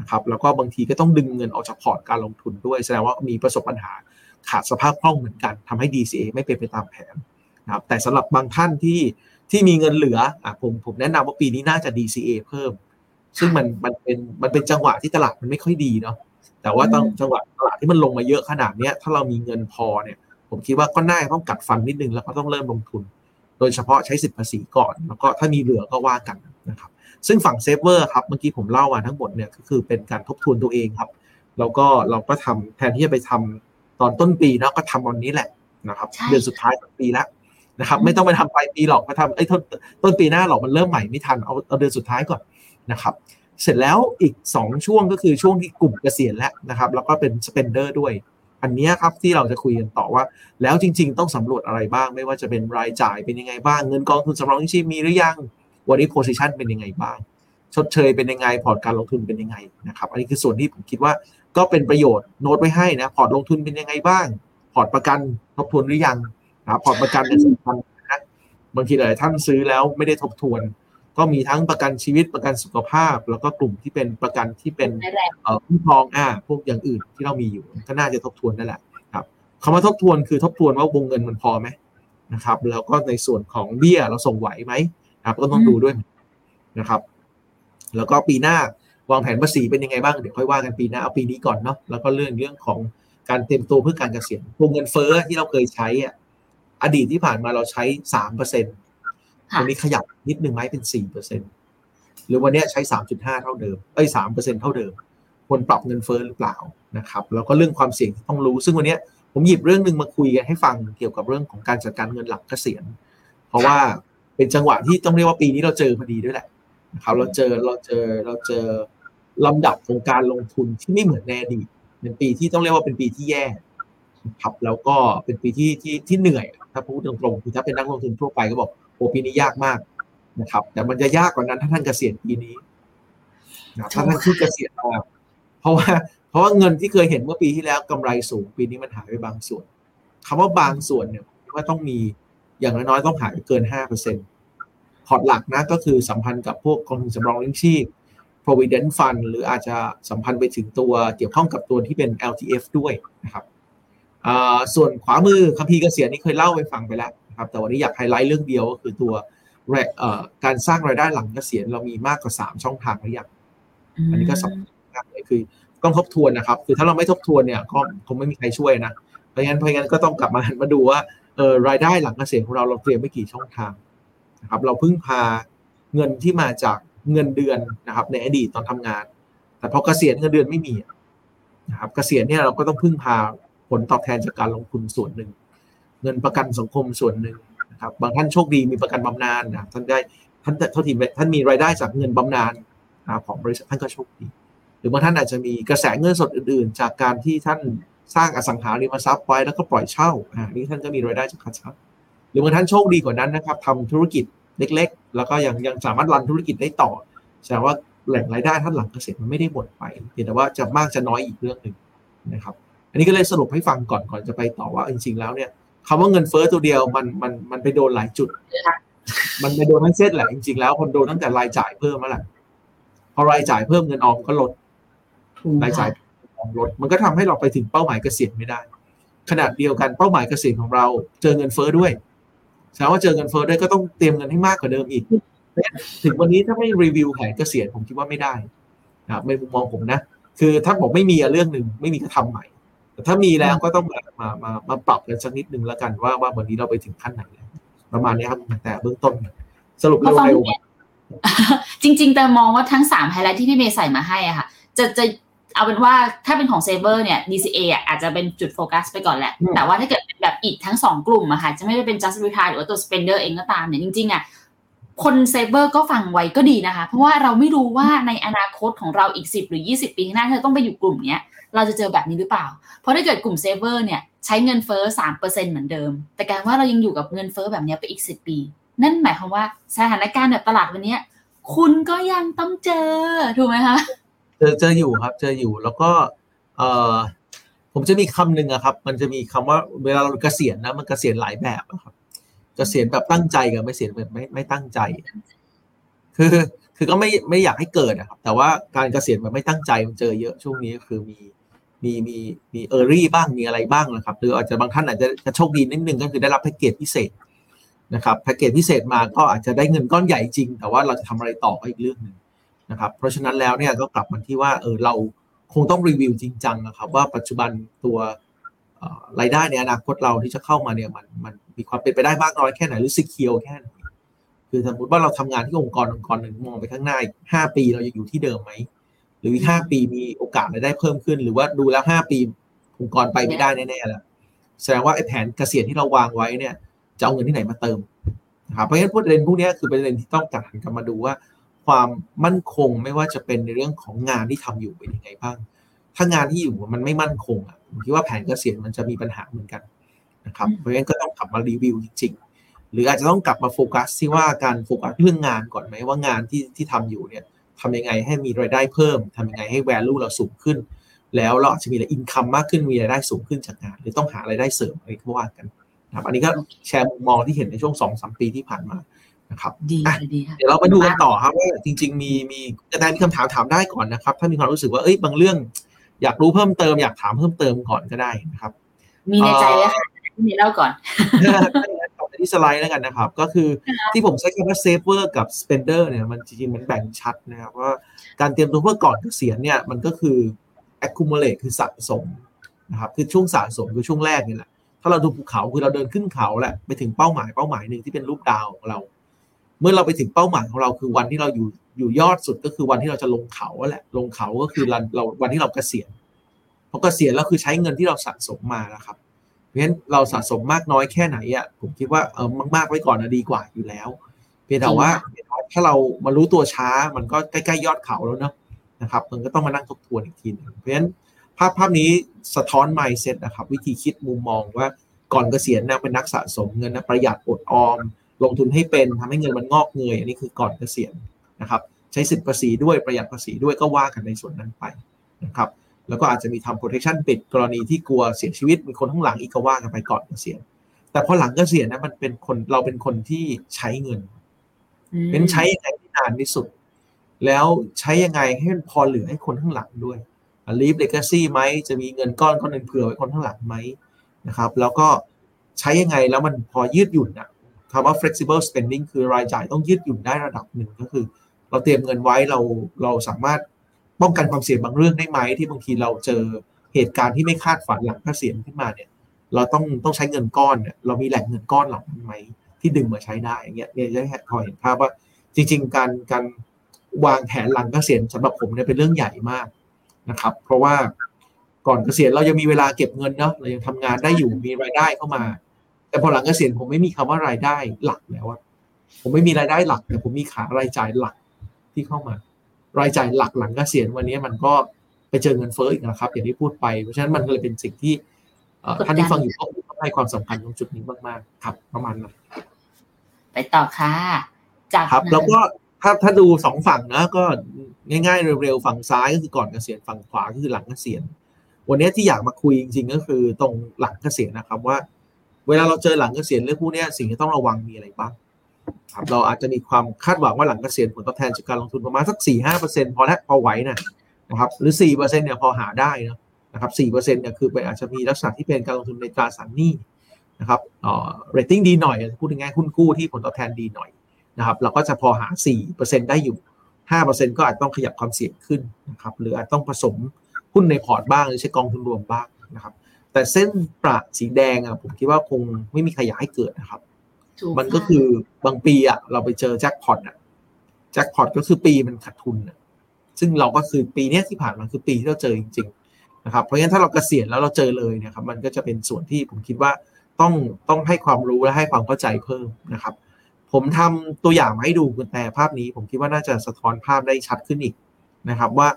นะครับแล้วก็บางทีก็ต้องดึงเงินออกจากพอร์ตการลงทุนด้วยแสดงว่ามีประสบปัญหาขาดสภาพคล่องเหมือนกันทำให้ DCA ไม่เป็นไปตามแผนนะครับแต่สำหรับบางท่านที่ที่มีเงินเหลืออะผมผมแนะนำว่าปีนี้น่าจะ DCA เพิ่ม ซึ่งมันมันเป็นมันเป็นจังหวะที่ตลาดมันไม่ค่อยดีเนาะแต่ว่าตอนจังหวะตลาดที่มันลงมาเยอะขนาดเนี้ยถ้าเรามีเงินพอเนี่ยผมคิดว่าก็น่าต้องกัดฟันนิดนึงแล้วก็ต้องเริ่มลงทุน โดยเฉพาะใช้สิทธิภาษีก่อน แล้วก็ถ้ามีเหลือก็ว่ากันนะครับ ซึ่งฝั่ง saver ครับเมื่อกี้ผมเล่ามาทั้งหมดเนี่ยก็คือเป็นการทบทวนตัวเองครับ แล้วก็เราก็ทำแทนที่จะไปทำตอนต้นปีเนาะก็ทำวันนี้แหละนะครับ เดือนสุดท้ายของปีแล้วนะครับ ไม่ต้องไปทำปลายปีหรอกมาทำไอ้ต้นต้นปีหน้าหรอกมันเริ่มใหม่ไม่ทันเอาเอาเดือนสุดท้ายก่อนนะครับเสร็จแล้วอีก 2 ช่วงก็คือช่วงที่กลุ่มเกษียณแล้วนะครับ แล้วก็เป็น spender ด้วย อันนี้ครับที่เราจะคุยกันต่อว่า แล้วจริง ๆ ต้องสำรวจอะไรบ้าง ไม่ว่าจะเป็นรายจ่ายเป็นยังไงบ้างเงินกองทุนสำรองชีพมีหรือยัง วันนี้ position เป็นยังไงบ้าง ชดเชยเป็นยังไงพอร์ตการลงทุนเป็นยังไงนะครับอันนี้คือส่วนที่ผมคิดว่าก็เป็นประโยชน์โน้ตไว้ให้นะพอร์ตลงทุนเป็นยังไงบ้าง พอร์ตประกันทบทวนหรือยังนะพอร์ตประกันเนี่ยสำคัญนะบางทีหลายท่านซื้อแล้วไม่ได้ทบทวน ก็มีทั้งประกันชีวิตประกันสุขภาพ แล้วก็กลุ่มที่เป็นประกันที่เป็นไม่แรงเอ่อคุ้มครองอ่าพวกอย่างอื่นที่เรามีอยู่ก็น่าจะทบทวนได้แหละครับคำว่าทบทวนคือทบทวนว่าวงเงินมันพอไหมนะครับ แล้วก็ในส่วนของเบี้ยเราส่งไหวไหมนะครับก็ต้องดูด้วยนะครับ แล้วก็ปีหน้าวางแผนภาษีเป็นยังไงบ้างเดี๋ยวค่อยว่ากันปีหน้าเอาปีนี้ก่อนเนาะแล้วก็เรื่องเรื่องของการเตรียมตัวเพื่อการเกษียณวงเงินเฟ้อที่เราเคยใช้อะอดีตที่ผ่านมาเราใช้สามเปอร์เซ็นต์ ค่ะวันนี้ขยับนิดนึงไหมเป็นสี่เปอร์เซ็นต์หรือวันนี้ใช้สามจุดห้าเท่าเดิมเอ้สามเปอร์เซ็นเท่าเดิมควรปรับเงินเฟ้อหรือเปล่านะครับแล้วก็เรื่องความเสี่ยงที่ต้องรู้ ซึ่งวันนี้ผมหยิบเรื่องหนึ่งมาคุยกันให้ฟังเกี่ยวกับเรื่องของการจัดการเงินหลังเกษียณ เพราะว่าเป็นจังหวะที่ต้องเรียกว่าปีนี้เราเจอพอดีด้วยแหละนะครับเราเจอเราเจอเราเจอลำดับของการลงทุนที่ไม่เหมือนในอดีตเป็นปีที่ต้องเรียกว่าเป็นปีที่แย่ครับแล้วก็เป็นปีที่ที่ที่เหนื่อย ถ้าพูดตรงๆคือถ้าเป็นนักลงทุนทั่วไปก็บอกโอ้ปีนี้ยากมากนะครับ แต่มันจะยากกว่านั้นถ้าท่านเกษียณปีนี้นะครับถ้าท่านขึ้นเกษียณมาเพราะว่า เพราะว่าเงินที่เคยเห็นเมื่อปีที่แล้วกำไรสูง ปีนี้มันหายไปบางส่วนคำว่าบางส่วนเนี่ยผมคิดว่าต้องมีอย่างน้อยๆต้องหายไปเกินห้าเปอร์เซ็นต์พอร์ตหลักนะก็คือสัมพันธ์กับพวกกองทุนสำรองเลี้ยงชีพ provident fund หรืออาจจะสัมพันธ์ไปถึงตัวเกี่ยวข้องกับตัวที่เป็น LTF ด้วยนะครับอ่า ส่วนขวามือคัมภีร์เกษียณนี่เคยเล่าไปฟังไปแล้วนะครับแต่วันนี้อยากไฮไลท์เรื่องเดียวก็คือตัวแรเอ่อการสร้างรายได้หลังเกษียณเรามีมากกว่า 3 ช่องทางหรือยังอันนี้ก็สำคัญเลยคือต้องทบทวนนะครับ คือถ้าเราไม่ทบทวนเนี่ยก็คงไม่มีใครช่วยนะเพราะงั้นเพราะงั้นก็ต้องกลับมาหันมาดูว่าเออรายได้หลังเกษียณของเราเราเตรียมไม่กี่ช่องทางนะครับ เราพึ่งพาเงินที่มาจากเงินเดือนนะครับ ในอดีตตอนทำงาน แต่พอเกษียณเงินเดือนไม่มีนะครับ เกษียณเนี่ยเราก็ต้องพึ่งพา ผลตอบแทนจากการลงทุนส่วนหนึ่ง เงินประกันสังคมส่วนหนึ่งนะครับบางท่านโชคดีมีประกันบำนาญนะท่านได้ท่านเท่าที่ท่านมีรายได้จากเงินบำนาญนะของบริษัทท่านก็โชคดี หรือบางท่านอาจจะมีกระแสเงินสดอื่น ๆ จากการที่ท่านสร้างอสังหาริมทรัพย์ไว้แล้วก็ปล่อยเช่าอ่านี่ท่านก็มีรายได้จากการเช่าหรือบางท่านโชคดีกว่านั้นนะครับทำธุรกิจเล็ก ๆ แล้วก็ยังยังสามารถรันธุรกิจได้ต่อแสดงว่าแหล่งรายได้ท่านหลังเกษียณมันไม่ได้หมดไปเพียงแต่ว่าจะมากจะน้อยอีกเรื่องหนึ่งนะครับ อันนี้ก็เลยสรุปให้ฟังก่อนก่อนจะไปต่อว่าจริงๆแล้วเนี่ยคำว่าเงินเฟ้อตัวเดียวมันมันมันไปโดนหลายจุด มันไปโดนทั้งเส้นแหละจริงๆแล้วคนโดนตั้งแต่รายจ่ายเพิ่มมาแหละพอรายจ่ายเพิ่มเงินออมก็ลดรายจ่ายของลด มันก็ทำให้เราไปถึงเป้าหมายเกษียณไม่ได้ ขนาดเดียวกันเป้าหมายเกษียณของเราเจอเงินเฟ้อด้วยแสดงว่าเจอเงินเฟ้อด้วยก็ต้องเตรียมเงินให้มากกว่าเดิมอีก ถึงวันนี้ถ้าไม่รีวิวแผนเกษียณผมคิดว่าไม่ได้นะครับในมุมมองผมนะ คือถ้าบอกไม่มีอะเรื่องหนึ่งไม่มีก็ทำใหม่แต่ ถ้ามีแล้วก็ต้องมามามามาปรับกันสักนิดนึงแล้วกันว่าว่าวันนี้เราไปถึงขั้นไหนแล้วประมาณนี้ครับแต่เบื้องต้น สรุปพอฟังเร็วพี่เมย์จริง ๆ แต่มองว่าทั้งสามไฮไลท์ที่พี่เมย์ใส่มาให้อะค่ะ จะจะเอาเป็นว่าถ้าเป็นของเซเ e อร์เนี่ย DCA อะอาจจะเป็นจุดโฟกัสไปก่อนแหละ แต่ว่าถ้าเกิดเป็นแบบอีกทั้งสองกลุ่มอะค่ะ จะไม่ได้เป็น just retire หรือว่าตัว spender เองก็ตามเนี่ยจริงๆอะคนเซเ e อร์ก็ฟังไว้ก็ดีนะคะ เพราะว่าเราไม่รู้ว่าในอนาคตของเราอีก 10 หรือ 20 ปีข้างหน้าถ้าเราต้องไปอยู่กลุ่มเนี้ย เราจะเจอแบบนี้หรือเปล่า เพราะถ้าเกิดกลุ่มเซเ e อร์เนี่ยใช้เงินเฟ้อ3%เหมือนเดิม แต่การว่าเรายังอยู่กับเงินเฟ้อแบบเนี้ยไปอีก10ปี นั่นหมายความว่าสถานการณ์แบบตลาดวันเนี้ยคุณก็ยังต้องเจอถูกไหมคะๆเจอเจออยู่ครับ เจออยู่แล้วก็เออผมจะมีคำหนึ่งอะครับ มันจะมีคำว่าเวลาเราเกษียณนะมันเกษียณหลายแบบอะครับเกษียณแบบตั้งใจกับไม่เกษียณแบบไม่ไม่ตั้งใจ คือคือก็ไม่ไม่อยากให้เกิดอะครับ แต่ว่าการเกษียณแบบไม่ตั้งใจมันเจอเยอะช่วงนี้ก็คือมี มีมีมีเออรี่บ้างมีอะไรบ้างนะครับหรืออาจจะบางท่านอาจจะจะโชคดีนิดนึงก็คือได้รับแพ็กเกจพิเศษนะครับแพ็กเกจพิเศษมาก็อาจจะได้เงินก้อนใหญ่จริง แต่ว่าเราจะทำอะไรต่อก็อีกเรื่องหนึ่งนะครับเพราะฉะนั้นแล้วเนี่ยก็กลับมาที่ว่าเออเราคงต้องรีวิวจริงจังนะครับ ว่าปัจจุบันตัวรายได้ในอนาคตเราที่จะเข้ามาเนี่ยมันมันมีความเป็นไปได้มากน้อยแค่ไหนหรือสิเคียวแค่ไหนคือสมมติว่าเราทำงานที่องค์กรองค์กรหนึ่งมองไปข้างหน้าห้าปีเรายังอยู่ที่เดิมไหม หรืออีกห้าปีมีโอกาสรายได้เพิ่มขึ้น หรือว่าดูแล้วห้าปีองค์กรไปไม่ได้แน่ๆแล้วแสดงว่าไอ้แผนเกษียณที่เราวางไว้เนี่ยจะเอาเงินที่ไหนมาเติมนะครับเพราะฉะนั้นประเด็นพวกนี้คือประเด็นที่ต้องกลับหันกลับมาดูว่า ความมั่นคงไม่ว่าจะเป็นในเรื่องของงานที่ทำอยู่เป็นยังไงบ้าง ถ้างานที่อยู่มันไม่มั่นคงอะผมคิดว่าแผนเกษียณมันจะมีปัญหาเหมือนกันนะครับอืมเพราะฉะนั้นก็ต้องกลับมารีวิวจริงๆหรืออาจจะต้องกลับมาโฟกัสที่ว่าการโฟกัสเรื่องงานก่อนไหมว่างานที่ที่ทำอยู่เนี่ย ทำยังไงให้มีรายได้เพิ่มทำยังไงให้ value เราสูงขึ้น แล้วเราอาจจะมีอินคัมมากขึ้นมีรายได้สูงขึ้นจากงาน หรือต้องหารายได้เสริมอะไรก็ว่ากันนะครับอันนี้ก็แชร์มุมมองที่เห็นในช่วงสองสามปีที่ผ่านมานะครับดีอะค่ะดีค่ะเดี๋ยวเรามาดูกันต่อครับว่าจริง ๆ มีมีกระดานมีคำถามถามได้ก่อนนะครับ ถ้ามีความรู้สึกว่าเอ้ยบางเรื่อง อยากรู้เพิ่มเติมอยากถามเพิ่มเติมก่อนก็ได้นะครับ มีในใจเลยค่ะพี่เมย์เล่าก่อนต่อไป ที่สไลด์แล้วกันนะครับ ก็คือที่ผมใช้คำว่า saver กับ spender เนี่ยมันจริงๆมันแบ่งชัดนะครับว่าการเตรียมตัวเพื่อก่อนเกษียณเนี่ยมันก็คือ accumulate คือสะสมนะครับคือช่วงสะสมคือช่วงแรกนี่แหละถ้าเราดูภูเขาคือเราเดินขึ้นเขาแหละไปถึงเป้าหมายเป้าหมายหนึ่งที่เป็นรูปดาวของเรา เมื่อเราไปถึงเป้าหมายของเราคือวันที่เราอยู่อยู่ยอดสุดก็คือวันที่เราจะลงเขาแหละลงเขาก็คือเราเราวันที่เราเกษียณพอเกษียณแล้วคือใช้เงินที่เราสะสมมาแล้วครับ เพราะฉะนั้นเราสะสมมากน้อยแค่ไหนอะผมคิดว่าเออมากๆไว้ก่อนนะดีกว่าอยู่แล้ว เพียงแต่ว่าถ้าเรามารู้ตัวช้ามันก็ใกล้ๆยอดเขาแล้วเนาะนะครับ มันก็ต้องมานั่งทบทวนอีกทีหนึงเพราะฉะนั้นภาพภาพนี้สะท้อน mindset นะครับ วิธีคิดมุมมองว่าก่อนเกษียณนะเป็นนักสะสมเงินนะประหยัดอดออม ลงทุนให้เป็นทำให้เงินมันงอกเงยอันนี้คือก่อนเกษียณนะครับ ใช้สิทธิภาษีด้วยประหยัดภาษีด้วยก็ว่ากันในส่วนนั้นไปนะครับ แล้วก็อาจจะมีทำ protection ปิดกรณีที่กลัวเสียชีวิตมีคนข้างหลังอีกก็ว่ากันไปก่อนเกษียณแต่พอหลังเกษียณนะมันเป็นคนเราเป็นคนที่ใช้เงิน เป็นใช้ยังไงที่นานที่สุด แล้วใช้ยังไงให้มันพอเหลือให้คนข้างหลังด้วยลีฟเลกาซี่ไหมจะมีเงินก้อนก้อนหนึ่งเผื่อไว้คนข้างหลังไหมนะครับ แล้วก็ใช้ยังไงแล้วมันพอยืดหยุ่นอะคำว่า flexible spending คือรายจ่ายต้องยืดหยุ่นได้ระดับหนึ่งก็คือ เราเตรียมเงินไว้เราเราสามารถ ป้องกันความเสี่ยงบางเรื่องได้ไหมที่บางทีเราเจอเหตุการณ์ที่ไม่คาดฝันหลังเกษียณขึ้นมาเนี่ย เราต้องต้องใช้เงินก้อนเนี่ยเรามีแหล่งเงินก้อนหล่านั้นไหมที่ดึงมาใช้ได้อย่างเงี้ยเนี่ยจะให้พอเห็นภาพว่าจริง ๆ การการวางแผนหลังเกษียณสำหรับผมเนี่ยเป็นเรื่องใหญ่มากนะครับ เพราะว่าก่อนเกษียณเรายังมีเวลาเก็บเงินเนาะเรายังทำงานได้อยู่มีรายได้เข้ามา แต่พอหลังเกษียณผมไม่มีคำว่ารายได้หลักแล้วอะผมไม่มีรายได้หลัก แต่ผมมีขารายจ่ายหลักที่เข้ามา รายจ่ายหลักหลังเกษียณวันนี้มันก็ไปเจอเงินเฟ้ออีกนะครับ อย่างที่พูดไป เพราะฉะนั้นมันเลยเป็นสิ่งที่เอ่อกดดันท่านที่ฟังอยู่ก็ต้องให้ความสำคัญตรงจุดนี้มากๆ ครับ ประมาณนั้นไปต่อค่ะจากครับนั้นแล้วก็ถ้าถ้าดูสองฝั่งนะก็ง่ายๆเร็วๆฝั่งซ้ายก็คือก่อนเกษียณฝั่งขวาก็คือหลังเกษียณวันนี้ที่อยากมาคุยจริงๆก็คือตรงหลังเกษียณนะครับว่า เวลาเราเจอหลังเกษียณเรื่องพวกเนี้ยสิ่งที่ต้องระวังมีอะไรบ้าง ครับเราอาจจะมีความคาดหวังว่าหลังเกษียณผลตอบแทนจากการลงทุนประมาณสักสี่ห้าเปอร์เซ็นพอแล้วพอไหวนะนะครับหรือสี่เปอร์เซ็นเนี่ยพอหาได้นะนะครับสี่เปอร์เซ็นเนี่ยคือไปอาจจะมีลักษณะที่เป็นการลงทุนในตราสารหนี้นะครับเอ่อเรตติ้งดีหน่อยพูดง่ายๆหุ้นกู้ที่ผลตอบแทนดีหน่อยนะครับเราก็จะพอหา 4%ได้อยู่ 5%ก็อาจต้องขยับความเสี่ยงขึ้นนะครับหรืออาจต้องผสมหุ้นในพอร์ตบ้างหรือใช้กองทุนรวมบ้างนะครับแต่เส้นประสีแดงอะผมคิดว่าคงไม่มีใครอยากให้เกิดนะครับ มันก็คือบางปีอะเราไปเจอแจ็คพอตอะแจ็คพอตก็คือปีมันขาดทุนอะซึ่งเราก็คือปีเนี้ยที่ผ่านมาคือปีที่เราเจอจริง ๆ นะครับ เพราะฉะนั้นถ้าเราเกษียณแล้วเราเจอเลยเนี่ยครับมันก็จะเป็นส่วนที่ผมคิดว่าต้องต้องให้ความรู้และให้ความเข้าใจเพิ่มนะครับ ผมทำตัวอย่างมาให้ดูคุณแต่ภาพนี้ ผมคิดว่าน่าจะสะท้อนภาพได้ชัดขึ้นอีกนะครับ ว่า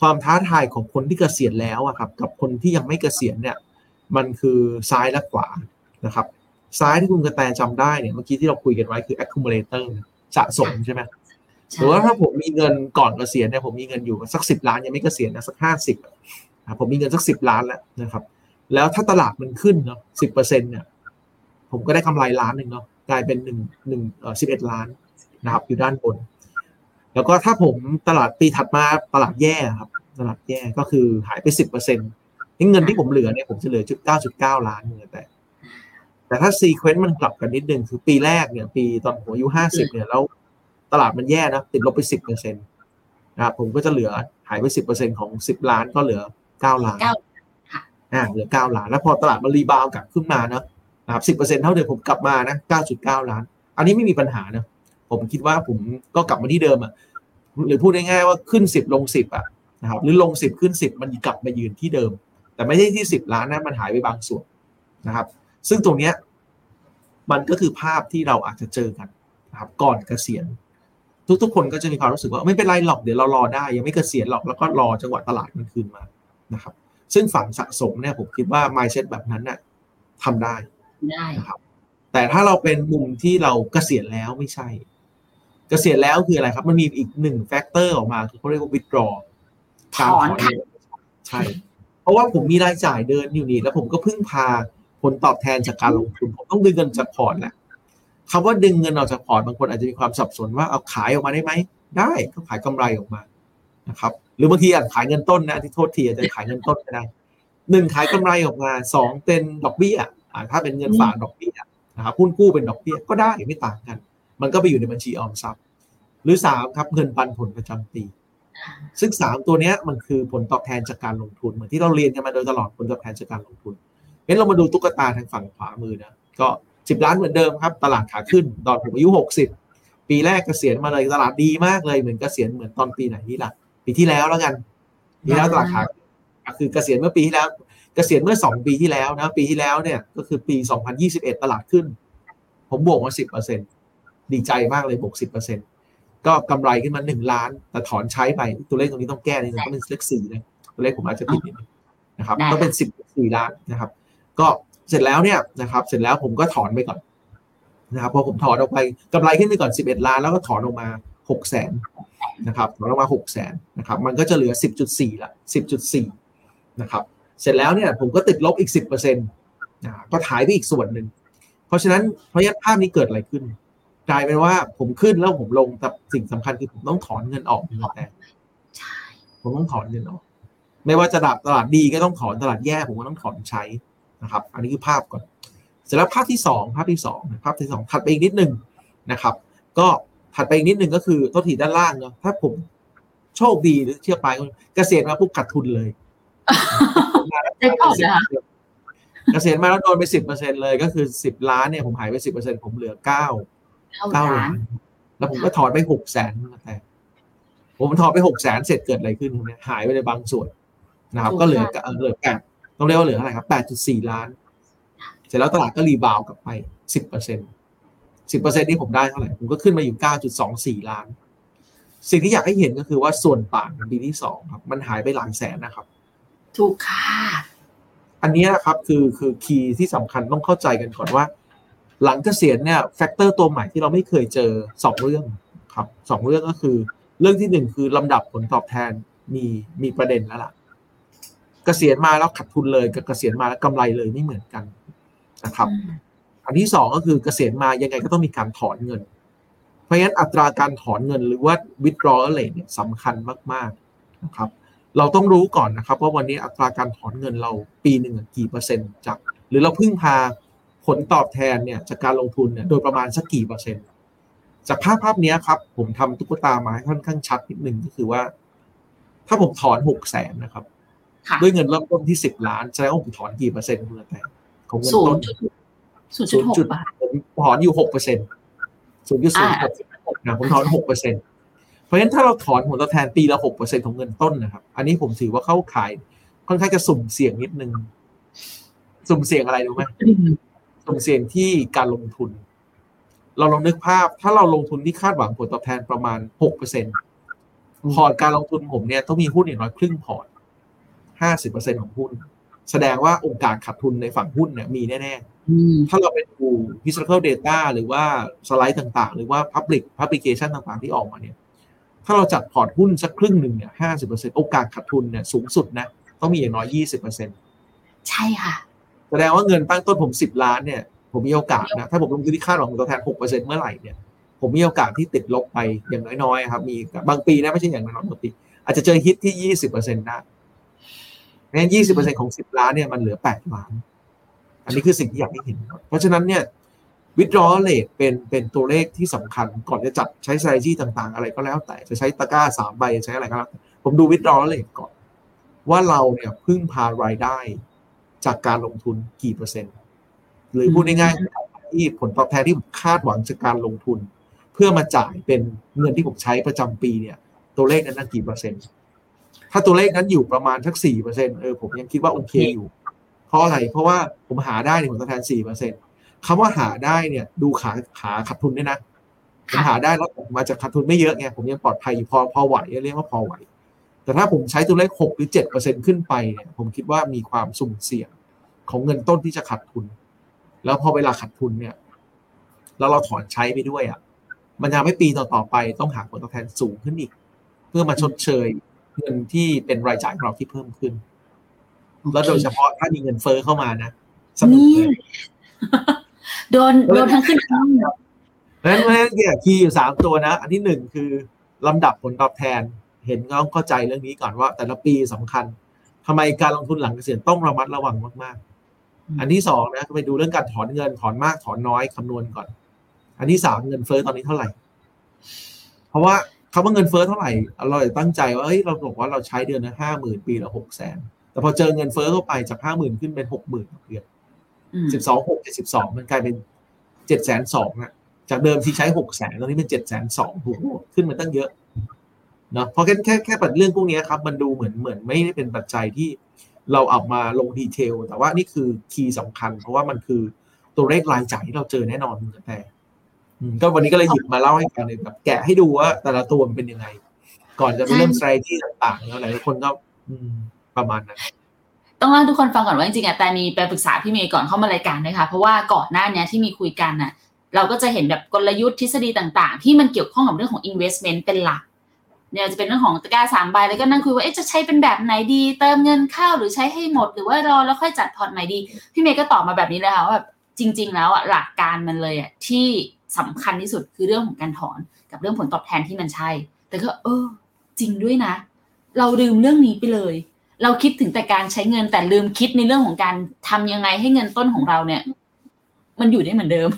ความท้าทายของคนที่เกษียณแล้วอะครับ กับคนที่ยังไม่เกษียณเนี่ย มันคือซ้ายและขวานะครับ ซ้ายที่คุณกระแตจำได้เนี่ยเมื่อกี้ที่เราคุยกันไว้คือ accumulator สะสมใช่ไหมใช่หรือว่าถ้าผมมีเงินก่อนเกษียณเนี่ยผมมีเงินอยู่สักสิบล้านยังไม่เกษียณนะสักห้าสิบผมมีเงินสักสิบล้านแล้วนะครับ แล้วถ้าตลาดมันขึ้นเนาะสิบเปอร์เซ็นเนี่ยผมก็ได้กำไรล้านหนึ่งเนาะกลายเป็นหนึ่งหนึ่งเอ่อสิบเอ็ดล้านนะครับ อยู่ด้านบน แล้วก็ถ้าผมตลาดปีถัดมาตลาดแย่ครับ ตลาดแย่ก็คือหายไปสิบเปอร์เซ็นต์เงินที่ผมเหลือเนี่ยผมจะเหลือจุดเก้าจุดเก้าล้านเงินแต่ แต่ถ้าซีเควนต์มันกลับกันนิดนึงคือปีแรกเนี่ย ปีตอนผมอายุห้าสิบเนี่ยแล้วตลาดมันแย่นะติดลบไปสิบเปอร์เซ็นต์นะครับผมก็จะเหลือหายไปสิบเปอร์เซ็นต์ของสิบล้านก็เหลือเก้าล้านเก้าอ่าเหลือเก้าล้านแล้วพอตลาดมัน rebound กลับขึ้นมาเนอะนะครับสิบเปอร์เซ็นต์เท่าเดิมผมกลับมานะเก้าจุดเก้าล้าน อันนี้ไม่มีปัญหานะผมคิดว่าผมก็กลับมาที่เดิมอะหรือพูดง่ายๆว่าขึ้นสิบลงสิบอะนะครับหรือลงสิบขึ้นสิบมันกลับมายืนที่เดิม แต่ไม่ใช่ที่สิบล้านนะมันหายไปบางส่วนนะครับ ซึ่งตรงเนี้ยมันก็คือภาพที่เราอาจจะเจอกันนะครับก่อนเกษียณ ทุกๆ คนก็จะมีความรู้สึกว่าไม่เป็นไรหรอกเดี๋ยวเรารอได้ ยังไม่เกษียณหรอกแล้วก็รอจังหวะตลาดมันคืนมานะครับ ซึ่งฝั่งสะสมเนี่ยผมคิดว่า mindset แบบนั้นน่ะทำได้ได้นะครับ แต่ถ้าเราเป็นมุมที่เราเกษียณแล้วไม่ใช่ เกษียณแล้วคืออะไรครับ มันมีอีกหนึ่ง factor ออกมาคือเขาเรียกว่า withdraw ถอนค่ะเงินใช่ เพราะว่าผมมีรายจ่ายเดินอยู่นี่แล้วผมก็พึ่งพา ผลตอบแทนจากการลงทุนผมต้องดึงเงินจากพอร์ตแหละคำว่าดึงเงินออกจากพอร์ตบางคนอาจจะมีความสับสนว่าเอาขายออกมาได้ไหมได้ก็ขายกำไรออกมานะครับ หรือบางทีอาจขายเงินต้นนะที่โทษทีอาจจะขายเงินต้นก็ได้หนึ่งขายกำไรออกมาสองเป็นดอกเบี้ยอ่าถ้าเป็นเงินฝากดอกเบี้ยนะครับหุ้นกู้เป็นดอกเบี้ยก็ได้ไม่ต่างกัน มันก็ไปอยู่ในบัญชีออมทรัพย์ หรือสามครับเงินปันผลประจำปี ซึ่งสามตัวเนี้ยมันคือผลตอบแทนจากการลงทุนเหมือนที่เราเรียนกันมาโดยตลอดผลตอบแทนจากการลงทุน งั้นเรามาดูตุ๊กตาทางฝั่งขวามือนะ ก็สิบล้านเหมือนเดิมครับ ตลาดขาขึ้น ตอนผมอายุหกสิบปีแรกเกษียณมาเลยตลาดดีมากเลยเหมือนเกษียณเหมือนตอนปีไหนนี่ล่ะ ปีที่แล้วแล้วกันปีแล้วตลาดขาขึ้นคือเกษียณเมื่อปีที่แล้ว เกษียณเมื่อสองปีที่แล้วนะ ปีที่แล้วเนี่ยก็คือปีสองพันยี่สิบเอ็ดตลาดขึ้น ผมบวกมาสิบเปอร์เซ็นดีใจมากเลยบวกสิบเปอร์เซ็นก็กำไรขึ้นมาหนึ่งล้าน แต่ถอนใช้ไปตัวเลขตรงนี้ต้องแก้นิดนึงต้องเป็นเลขสี่นะตัวเลขผมอาจจะผิดนิดนึงนะครับได้ต้องเป็นสิบสี่ล้านนะครับ ก็เสร็จแล้วเนี่ยนะครับเสร็จแล้วผมก็ถอนไปก่อนนะครับพอผมถอนออกไปกำไรขึ้นไปก่อนสิบเอ็ดล้าน แล้วก็ถอนออกมาหกแสนนะครับถอนออกมาหกแสนนะครับมันก็จะเหลือสิบจุดสี่ละสิบจุดสี่นะครับเสร็จแล้วเนี่ยผมก็ติดลบอีกสิบเปอร์เซ็นต์ก็หายไปอีกส่วนหนึ่งเพราะฉะนั้นเพราะฉะนั้นภาพนี้เกิดอะไรขึ้น กลายเป็นว่าผมขึ้นแล้วผมลงแต่สิ่งสำคัญคือผมต้องถอนเงินออกเงินแต่ใช่ผมต้องถอนเงินออก ไม่ว่าจะดับตลาดดีก็ต้องถอนตลาดแย่ผมก็ต้องถอนใช้ นะครับ อันนี้คือภาพก่อน เสร็จแล้วภาพที่สองภาพที่สองภาพที่สองถัดไปอีกนิดนึงนะครับ ก็ถัดไปอีกนิดนึงก็คือต้นทีด้านล่างเนาะ ถ้าผมโชคดีหรือเชื่อไปเกษียณมาปุ๊บขาดทุนเลยแจ็คพอตนะคะเกษียณมาแล้วโดนไปสิบเปอร์เซ็นเลยก็คือสิบล้านเนี่ยผมหายไปสิบเปอร์เซ็นผมเหลือเก้าเข้าเก้าร้าล้านนแล้วผมก็ถอนไปหกแสนแต่ผมถอนไปหกแสนเสร็จเกิดอะไรขึ้นครับเนี่ยหายไปในบางส่วนนะครับ ก็เหลือเอ่อเหลือแปด ต้องเรียกว่าเหลืออะไรครับแปดจุดสี่ล้าน เสร็จแล้วตลาดก็ rebound กลับไปสิบเปอร์เซ็นสิบเปอร์เซ็นที่ผมได้เท่าไหร่ ผมก็ขึ้นมาอยู่เก้าจุดสองสี่ล้าน สิ่งที่อยากให้เห็นก็คือว่าส่วนต่างของปีที่สองครับ มันหายไปหลายแสนนะครับ ถูกค่ะ อันนี้นะครับคือคือ key ที่สำคัญต้องเข้าใจกันก่อนว่า หลังเกษียณเนี่ยแฟกเตอร์ตัวใหม่ที่เราไม่เคยเจอสองเรื่องครับสองเรื่องก็คือ เรื่องที่หนึ่งคือลำดับผลตอบแทนมีมีประเด็นแล้วล่ะ เกษียณมาแล้วขาดทุนเลยกับเกษียณมาแล้วกำไรเลยไม่เหมือนกันนะครับ อันที่สองก็คือเกษียณมายังไงก็ต้องมีการถอนเงิน เพราะฉะนั้นอัตราการถอนเงินหรือว่า withdrawal rate เนี่ยสำคัญมากๆนะครับเราต้องรู้ก่อนนะครับว่าวันนี้อัตราการถอนเงินเราปีหนึ่งกี่เปอร์เซ็นต์จาก หรือเราพึ่งพาผลตอบแทนเนี่ยจากการลงทุนเนี่ยโดยประมาณสักกี่เปอร์เซ็นต์ จากภาพภาพเนี้ยครับ ผมทำตุ๊กตามาให้ค่อนข้างชัดนิดนึงก็คือว่า ถ้าผมถอนหกแสนนะครับค่ะ ด้วยเงินเริ่มต้นที่สิบล้านแสดงว่าผมถอนกี่เปอร์เซ็นต์คุณแต่ของเงินศูต้นนย์จุดศูนย์จุดหกบาทผมถอนอยู่หกเปอร์เซ็นต์ศูนย์จุดศูนย์หกนะผมถอนหกเปอร์เซ็นต์เพราะฉะนั้นถ้าเราถอนผลตอบแทนปีละหกเปอร์เซ็นต์ของเงินต้นนะครับ อันนี้ผมถือว่าเข้าขายค่อนข้างจะสุ่มเสี่ยงนิดนึง สุ่มเสี่ยงอะไรรู้ไหมสุ่มเสี่ยงที่การลงทุน เราลองนึกภาพ ถ้าเราลงทุนที่คาดหวังผลตอบแทนประมาณหกเปอร์เซ็นต์พอร์ตการลงทุนผมเนี่ยต้องมีหุ้นอย่างน้อยครึ่งพอร์ต ห้าสิบเปอร์เซ็นของหุ้น แสดงว่าโอกาสขาดทุนในฝั่งหุ้นเนี่ยมีแน่ๆอืมถ้าเราไปดู historical data หรือว่าสไลด์ต่างๆ หรือว่า public publication ต่างๆ ที่ออกมาเนี่ย ถ้าเราจัดพอร์ตหุ้นสักครึ่งหนึ่งเนี่ยห้าสิบเปอร์เซ็นโอกาสขาดทุนเนี่ยสูงสุดนะต้องมีอย่างน้อยยี่สิบเปอร์เซ็นใช่ค่ะ แสดงว่าเงินตั้งต้นผมสิบล้านเนี่ย ผมมีโอกาสนะ ถ้าผมลงทุนที่คาดหวังผลตอบแทนหกเปอร์เซ็นเมื่อไหร่เนี่ยผมมีโอกาสที่ติดลบไปอย่างน้อยๆครับมีบางปีนะไม่ใช่อย่างน้อยๆบางปี อาจจะเจอฮิตที่ยี่สิบเปอร์เซ็นต์ได้ งั้นยี่สิบเปอร์เซ็นของสิบล้านเนี่ยมันเหลือแปดล้าน อันนี้คือสิ่งที่อยากให้เห็น เพราะฉะนั้นเนี่ย withdrawal rate เป็นเป็นตัวเลขที่สำคัญก่อนจะจัดใช้ s t r a t e g ต่างๆ อะไรก็แล้วแต่จะใช้ตะกร้าสามใบใช้อะไรก็แล้วผมดู withdrawal rate ก่อน ว่าเราเนี่ยพึ่งพารายได้จากการลงทุนกี่เปอร์เซ็นต์ หรือพูดง่ายๆที่ผลตอบแทนที่ผมคาดหวังจากการลงทุน เพื่อมาจ่ายเป็นเงินที่ผมใช้ประจำปีเนี่ย ตัวเลขนั้นกี่เปอร์เซ็นต์ ถ้าตัวเลขนั้นอยู่ประมาณสักสี่เปอร์เซ็นเออผมยังคิดว่าโอเคอยู่ เพราะอะไรเพราะว่าผมหาได้ในผลตอบแทนสี่เปอร์เซ็นคำว่าหาได้เนี่ย ดูขาขาขาดทุนด้วยนะผมหาได้แล้วผมมาจากขาดทุนไม่เยอะไงผมยังปลอดภัยอยู่พอพอไหวเรียกว่าพอไหวแแต่ถ้าผมใช้ตัวเลขหกหรือเจ็ดเปอร์เซ็นขึ้นไปเนี่ยผมคิดว่ามีความสุ่มเสี่ยงของเงินต้นที่จะขาดทุน แล้วพอเวลาขาดทุนเนี่ย แล้วเราถอนใช้ไปด้วยอะมันทำให้ปีต่อๆไปต้องหาผลตอบแทนสูงขึ้นอีก เพื่อมาชดเชย เงินที่เป็นรายจ่ายของเราที่เพิ่มขึ้น แล้วโดยเฉพาะถ้ามีเงินเฟ้อเข้ามานะสนุกนี่เลยโดนโดนทั้งขึ้นทั้งลงเพราะฉะนั้นเพราะฉะนั้นเนี่ยคีย์อยู่สามตัวนะ อันที่หนึ่งคือลำดับผลตอบแทน เห็นต้องเข้าใจเรื่องนี้ก่อนว่า แต่ละปีสำคัญทำไมการลงทุนหลังเกษียณต้องระมัดระวังมาก ๆ อันที่สองนะไปดูเรื่องการถอนเงินถอนมากถอนน้อยคำนวณก่อน อันที่สามเงินเฟ้อตอนนี้เท่าไหร่ เพราะว่า คำว่าเงินเฟ้อเท่าไหร่ เราตั้งใจว่าเฮ้ยเราบอกว่าเราใช้เดือนละห้าหมื่นปีละหกแสนแต่พอเจอเงินเฟ้อเข้าไปจากห้าหมื่นขึ้นเป็นหกหมื่นเดือนอืมสิบสองหกเจ็ดสิบสองมันกลายเป็นเจ็ดแสนสองอะจากเดิมที่ใช้หกแสนตอนนี้เป็นเจ็ดแสนสองโอ้โหขึ้นมาตั้งเยอะเนาะเพราะแค่แค่แค่ปัจเรื่องพวกนี้ครับมันดูเหมือนเหมือนไม่ได้เป็นปัจจัยที่เราเอามาลงดีเทล แต่ว่านี่คือคีย์สำคัญ เพราะว่ามันคือตัวเลขรายจ่ายที่เราเจอแน่นอนคุณกระแต่อืม ก็วันนี้ก็เลยหยิบมาเล่าให้ฟังเลยแบบแกะให้ดูว่าแต่ละตัวมันเป็นยังไง ก่อนจะไปเริ่ม strategy ต่างๆแล้วหลายคนก็อืมประมาณนั้นต้องเล่าให้ทุกคนฟังก่อนว่าจริงๆอะแต่มีไปปรึกษาพี่เมย์ก่อนเข้ามารายการนะคะเพราะว่าก่อนหน้าเนี้ยที่มีคุยกันน่ะ เราก็จะเห็นแบบกลยุทธ์ทฤษฎีต่างๆ ที่มันเกี่ยวข้องกับเรื่องของ investment เป็นหลักเนี่ยจะเป็นเรื่องของตะกร้าสามใบแล้วก็นั่งคุยว่าเอ๊ะจะใช้เป็นแบบไหนดี เติมเงินเข้าหรือใช้ให้หมดหรือว่ารอแล้วค่อยจัดพอร์ตใหม่ดี พี่เมย์ก็ตอบมาแบบนี้เลยค่ะว่าแบบจริง ๆ แล้วอะหลักการมันเลยอะที่ สำคัญที่สุดคือเรื่องของการถอนกับเรื่องผลตอบแทนที่มันใช่ แต่ก็เออ จริงด้วยนะ เราลืมเรื่องนี้ไปเลย เราคิดถึงแต่การใช้เงินแต่ลืมคิดในเรื่องของการทำยังไงให้เงินต้นของเราเนี่ย มันอยู่ได้เหมือนเดิม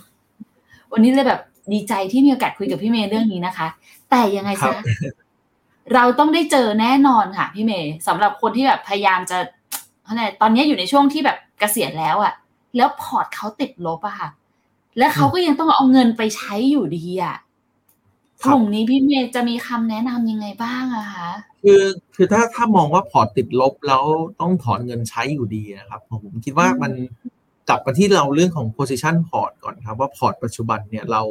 วันนี้เลยแบบดีใจที่มีโอกาสคุยกับพี่เมย์เรื่องนี้นะคะ แต่ยังไงครัซะบเราต้องได้เจอแน่นอนค่ะพี่เมย์สำหรับคนที่แบบพยายามจะอะไรตอนนี้อยู่ในช่วงที่แบบเกษียณแล้วอะแล้วพอร์ตเขาติดลบอะค่ะ และเขาก็ยังต้องเอาเงินไปใช้อยู่ดีอะค่ะ กลุ่มนี้พี่เมย์จะมีคำแนะนำยังไงบ้างอะคะคือคือถ้าถ้ามองว่าพอร์ตติดลบแล้วต้องถอนเงินใช้อยู่ดีนะครับผมคิดว่ามันกลับมาที่เราเรื่องของ position พอร์ตก่อนครับ ว่าพอร์ตปัจจุบันเนี่ยเรา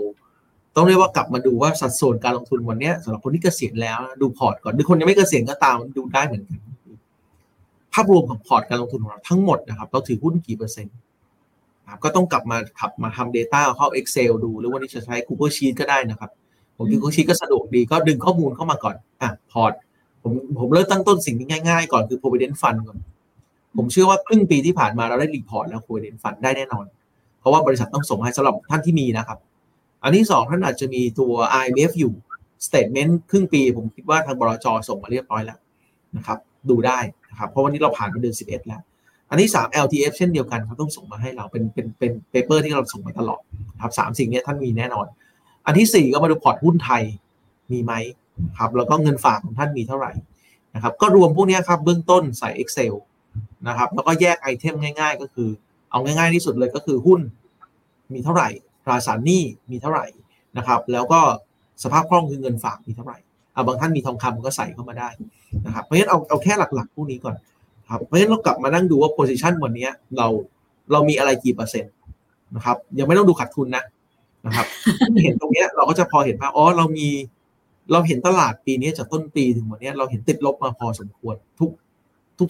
ต้องเรียกว่ากลับมาดูว่าสัดส่วนการลงทุนวันเนี้ยสำหรับคนที่เกษียณแล้วนะดูพอร์ตก่อนหรือคนยังไม่เกษียณก็ตามดูได้เหมือนกัน ภาพรวมของพอร์ตการลงทุนของเราทั้งหมดนะครับ เราถือหุ้นกี่เปอร์เซ็นต์นะ ครับก็ต้องกลับมาขับมาทำ Data เข้า Excel ดู หรือว่านี่จะใช้ Google Sheet ก็ได้นะครับ ผม Google Sheet ก็สะดวกดีก็ดึงข้อมูลเข้ามาก่อนอะพอร์ตผมผมเริ่มตั้งต้นสิ่งที่ง่ายๆ ก่อนคือ provident fund ก่อน ผมเชื่อว่าครึ่งปีที่ผ่านมาเราได้ report แล้ว provident fund ได้แน่นอน เพราะว่าบริษัทต้องส่งให้สำหรับท่านที่มีนะครับ อันที่สองท่านอาจจะมีตัว RMF อยู่ statement ครึ่งปีผมคิดว่าทางบลจส่งมาเรียบร้อยแล้วนะครับ ดูได้นะครับเพราะวันนี้เราผ่านไปเดือน11 แล้ว อันที่สาม LTF เช่นเดียวกันเขาต้องส่งมาให้เราเป็นเป็นเป็น paper ที่เราส่งมาตลอดครับสามสิ่งนี้ท่านมีแน่นอน อันที่สี่ก็มาดูพอร์ตหุ้นไทยมีไหมครับแล้วก็เงินฝากของท่านมีเท่าไหร่นะครับก็รวมพวกนี้ครับเบื้องต้นใส่ Excel นะครับแล้วก็แยก item ง่าย ๆ ก็คือ เอาง่ายๆที่สุดเลยก็คือหุ้นมีเท่าไหร่ตราสารหนี้มีเท่าไหร่นะครับแล้วก็สภาพคล่องคือเงินฝากมีเท่าไหร่อะบางท่านมีทองคำก็ใส่เข้ามาได้นะครับเพราะฉะนั้นเอาเอาแค่หลักๆพวกนี้ก่อน ครับเพราะฉะนั้นเรากลับมานั่งดูว่า position วันนี้เราเรามีอะไรกี่เปอร์เซ็นต์นะครับ ยังไม่ต้องดูขาดทุนนะนะครับเห็นตรงเนี้ยเราก็จะพอเห็นว่าอ๋อเรามีเราเห็นตลาดปีนี้จากต้นปีถึงวันนี้เราเห็นติดลบมาพอสมควรทุก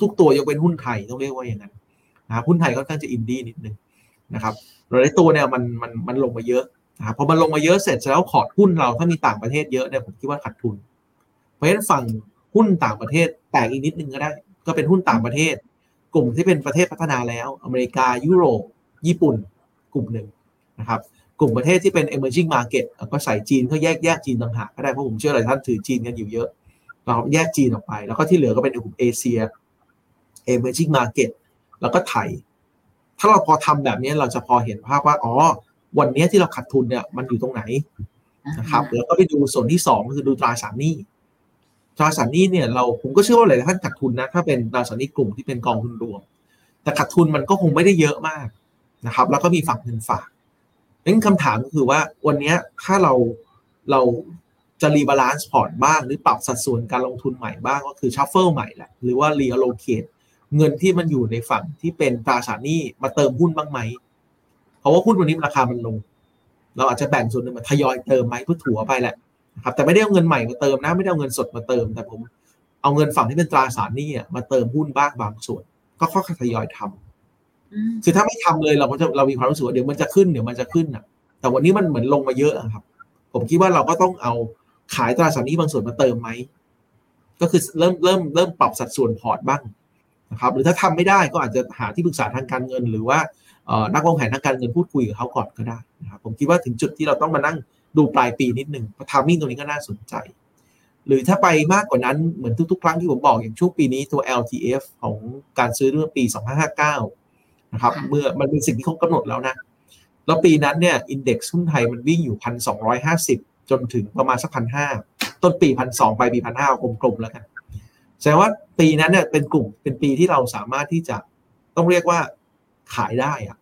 ทุกๆตัวยกเป็นหุ้นไทยต้องเรียกว่าอย่างนั้นนะหุ้นไทยค่อนข้างจะอินดี้นิดนึงนะครับหลายตัวเนี่ยมันมันมันลงมาเยอะนะครับพอมันลงมาเยอะเสร็จแล้วขอดหุ้นเราถ้ามีต่างประเทศเยอะเนี่ยผมคิดว่าขาดทุน เพราะฉะนั้นฝั่งหุ้นต่างประเทศแตกอีกนิดนึงก็ได้ ก็เป็นหุ้นต่างประเทศ กลุ่มที่เป็นประเทศพัฒนาแล้ว อเมริกายุโรปญี่ปุ่น กลุ่มหนึ่งนะครับกลุ่มประเทศที่เป็น emerging market ก็ใส่จีนก็แยกแยกจีนต่างหากก็ได้เพราะผมเชื่อหลายท่านถือจีนกันอยู่เยอะ เราแยกจีนออกไป แล้วก็ที่เหลือก็เป็นกลุ่มเอเชีย emerging market แล้วก็ไทย ถ้าเราพอทำแบบนี้เราจะพอเห็นภาพว่าอ๋อวันนี้ที่เราขาดทุนเนี่ยมันอยู่ตรงไหนนะครับแล้วก็ไปดูส่วนที่สองก็คือดูตราสารหนี้ ตราสารหนี้เนี่ยเราผมก็เชื่อว่าหลายท่านขาดทุนนะถ้าเป็นตราสารหนี้กลุ่มที่เป็นกองทุนรวม แต่ขาดทุนมันก็คงไม่ได้เยอะมากนะครับ แล้วก็มีฝั่งเงินฝากนั้นคำถามก็คือว่าวันนี้ถ้าเราเราจะ rebalance พอร์ตบ้าง หรือปรับสัดส่วนการลงทุนใหม่บ้างก็คือ shuffle ใหม่แหละหรือว่ารีอโลเ e เงินที่มันอยู่ในฝั่งที่เป็นตราสารหนี้มาเติมหุ้นบ้างไหม เพราะว่าหุ้นวันนี้ราคามันลง เราอาจจะแบ่งส่วนหนึ่งมาทยอยเติมไหมเพื่อถัวไปแหละ ครับแต่ไม่ได้เอาเงินใหม่มาเติมนะไม่ได้เอาเงินสดมาเติม แต่ผมเอาเงินฝั่งที่เป็นตราสารหนี้อะมาเติมหุ้นบ้างบางส่วน ก็ค่อยๆทยอยทำอืมคือถ้าไม่ทำเลยเราก็จะเรามีความรู้สึกว่าเดี๋ยวมันจะขึ้นเดี๋ยวมันจะขึ้นอะ แต่วันนี้มันเหมือนลงมาเยอะอะครับ ผมคิดว่าเราก็ต้องเอาขายตราสารหนี้บางส่วนมาเติมไหมก็คือเริ่มเริ่มเริ่มปรับสัดส่วนพอร์ตบ้างนะครับหรือถ้าทำไม่ได้ก็อาจจะหาที่ปรึกษาทางการเงิน หรือว่าเอ่อนักวางแผนทางการเงินพูดคุยกับเขาก่อนก็ได้นะครับผมคิดว่าถึงจุดที่เราต้องมานั่ง ดูปลายปีนิดหนึ่งเพราะ timing ตรงนี้ก็น่าสนใจ หรือถ้าไปมากกว่านั้นเหมือนทุกๆ ครั้งที่ผมบอกอย่างช่วงปีนี้ตัว LTF ของการซื้อเมื่อปี 2559 นะครับค่ะเมื่อมันเป็นสิ่งที่เขากำหนดแล้วนะ แล้วปีนั้นเนี่ย index หุ้นไทยมันวิ่งอยู่พันสองร้อยห้าสิบจนถึงประมาณสักพันห้าต้นปีพันสองไปปีพันห้ากลมๆแล้วกันแสดงว่าปีนั้นเนี่ยเป็นกลุ่มเป็นปีที่เราสามารถที่จะต้องเรียกว่าขายได้อะ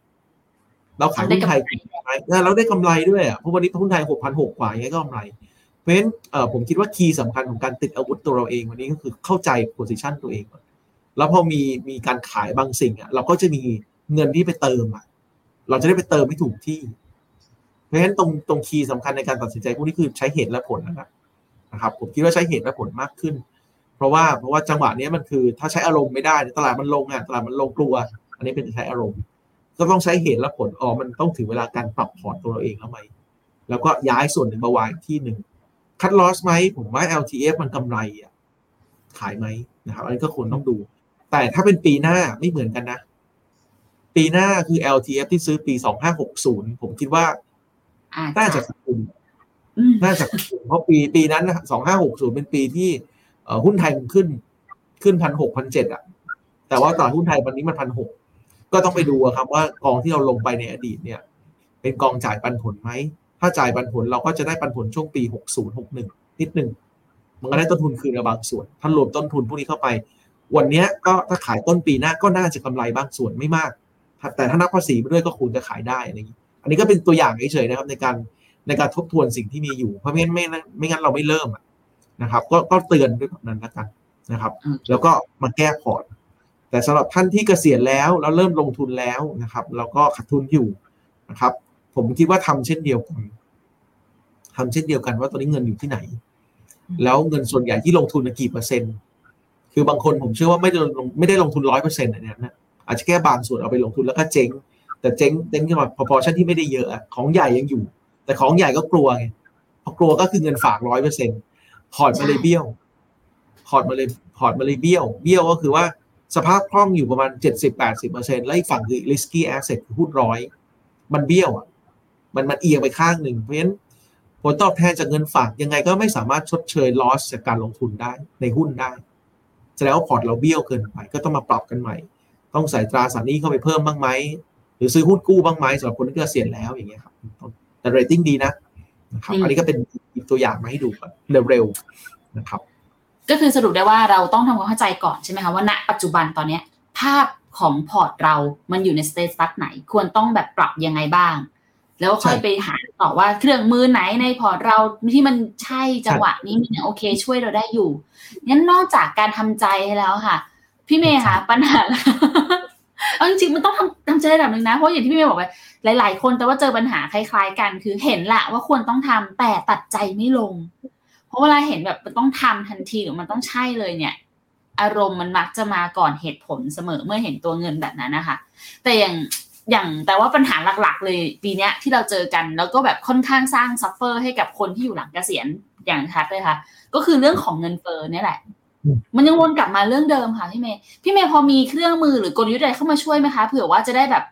เราขายหุ้นไทยนะเราได้กำไรด้วยอะเพราะวันนี้หุ้นไทยหกพันหกกว่าอย่างเงี้ยก็กำไร เพราะฉะนั้นเอ่อผมคิดว่าคีย์สำคัญของการติดอาวุธตัวเราเองวันนี้ก็คือเข้าใจโพซิชันตัวเองก่อนแล้วพอมีมีการขายบางสิ่งอะเราก็จะมีเงินที่ไปเติมอะเราจะได้ไปเติมไม่ถูกที่ เพราะฉะนั้นตรงตรง key สำคัญในการตัดสินใจพวกนี้คือใช้เหตุและผลนะครับนะครับ ผมคิดว่าใช้เหตุและผลมากขึ้น เพราะว่าเพราะว่าจังหวะเนี้ยมันคือถ้าใช้อารมณ์ไม่ได้ตลาดมันลงอะตลาดมันลงกลัว อันนี้เป็นใช้อารมณ์ ก็ต้องใช้เหตุและผลอ๋อมันต้องถึงเวลาการปรับพอร์ตตัวเราเองแล้วไหม แล้วก็ย้ายส่วนหนึ่งมาวางอีกที่หนึ่ง cut loss ไหมผมว่า LTF มันกำไรอะขายไหมนะครับอันนี้ก็ควรต้องดู แต่ถ้าเป็นปีหน้าไม่เหมือนกันนะ ปีหน้าคือ LTF ที่ซื้อปี2560ผมคิดว่าอ่าน่าจะขาดทุนอืมน่าจะขาดทุนเพราะปีปีนั้นสองห้าหกศูนย์เป็นปีที่เอ่อหุ้นไทยมันขึ้น ขึ้นพันหกพันเจ็ดอะ แต่ว่าตลาดหุ้นไทยวันนี้มันพันหก ก็ต้องไปดูอะครับว่ากองที่เราลงไปในอดีตเนี่ย เป็นกองจ่ายปันผลไหม ถ้าจ่ายปันผลเราก็จะได้ปันผลช่วงปีหกศูนย์หกหนึ่งนิดหนึ่ง มันก็ได้ต้นทุนคืนมาบางส่วน ถ้ารวมต้นทุนพวกนี้เข้าไป วันเนี้ยก็ถ้าขายต้นปีหน้าก็น่าจะกำไรบางส่วนไม่มาก แต่ถ้านับภาษีไปด้วยก็ควรจะขายได้อะไรอย่างนี้ อันนี้ก็เป็นตัวอย่างเฉยๆนะครับในการในการทบทวนสิ่งที่มีอยู่ เพราะไม่งั้นไม่งั้นไม่งั้นเราไม่เริ่มอะนะครับ ก็ก็เตือนด้วยแบบนั้นแล้วกันนะครับอืมแล้วก็มาแก้พอร์ต แต่สำหรับท่านที่เกษียณแล้วแล้วเริ่มลงทุนแล้วนะครับ แล้วก็ขาดทุนอยู่นะครับ ผมคิดว่าทำเช่นเดียวกันทำเช่นเดียวกันว่าตอนนี้เงินอยู่ที่ไหน แล้วเงินส่วนใหญ่ที่ลงทุนน่ะกี่เปอร์เซ็นต์ คือบางคนผมเชื่อว่าไม่ได้ลงไม่ได้ลงทุนร้อยเปอร์เซ็นต์อันเนี้ยนะอาจจะแค่บางส่วนเอาไปลงทุนแล้วก็เจ๊ง แต่เจ๊งเจ๊งขึ้นมาพอๆชั่นที่ไม่ได้เยอะอะของใหญ่ยังอยู่ แต่ของใหญ่ก็กลัวไงพอกลัวก็คือเงินฝากร้อยเปอร์เซ็นต์พอร์ตมาเลยเบี้ยวพอร์ตมาเลยพอร์ตมาเลยเบี้ยว เบี้ยวก็คือว่า สภาพคล่องอยู่ประมาณเจ็ดสิบแปดสิบเปอร์เซ็นต์แล้วอีกฝั่งคือ risky asset คือหุ้นร้อย มันเบี้ยวอะ มันมันเอียงไปข้างหนึ่ง เพราะฉะนั้นผลตอบแทนจากเงินฝากยังไงก็ไม่สามารถชดเชย loss จากการลงทุนได้ในหุ้นได้แสดงว่าพอร์ตเราเบี้ยวเกินไป ก็ต้องมาปรับกันใหม่ ต้องใส่ตราสารหนี้เข้าไปเพิ่มบ้างไหม หรือซื้อหุ้นกู้บ้างไหมสำหรับคนที่เกษียณแล้วอย่างเงี้ยครับแต่เรตติ้งดีนะนะครับอืมอันนี้ก็เป็นอีกตัวอย่างมาให้ดูกันเร็วๆนะครับ ก็คือสรุปได้ว่าเราต้องทำความเข้าใจก่อนใช่ไหมคะว่าณปัจจุบันตอนเนี้ยภาพของพอร์ตเรามันอยู่ใน status ไหน ควรต้องแบบปรับยังไงบ้าง แล้วค่อยใช่ไปหาต่อว่าเครื่องมือไหนในพอร์ตเราที่มันใช่จังหวะนี้มันยังโอเคช่วยเราได้อยู่งั้นนอกจากการทำใจแล้วค่ะ พี่เมย์คะปัญหาเอาจริงๆมันต้องทำทำใจระดับหนึ่งนะเพราะอย่างที่พี่เมย์บอกไปหลาย ๆ คนแต่ว่าเจอปัญหาคล้าย ๆ กัน คือเห็นละว่าควรต้องทำแต่ตัดใจไม่ลง เพราะเวลาเห็นแบบมันต้องทำทันทีหรือมันต้องใช่เลยเนี่ย อารมณ์มันมักจะมาก่อนเหตุผลเสมอเมื่อเห็นตัวเงินแบบนั้นนะคะ แต่อย่างอย่างแต่ว่าปัญหาหลักๆ เลยปีนี้ที่เราเจอกัน แล้วก็แบบค่อนข้างสร้าง suffer ให้กับคนที่อยู่หลังเกษียณอย่างชัดเลยค่ะ ก็คือเรื่องของเงินเฟ้อเนี่ยแหละ มันยังวนกลับมาเรื่องเดิมค่ะพี่เมย์พี่เมย์พอมีเครื่องมือหรือกลยุทธ์อะไรเข้ามาช่วยไหมคะเผื่อว่าจะได้แบบ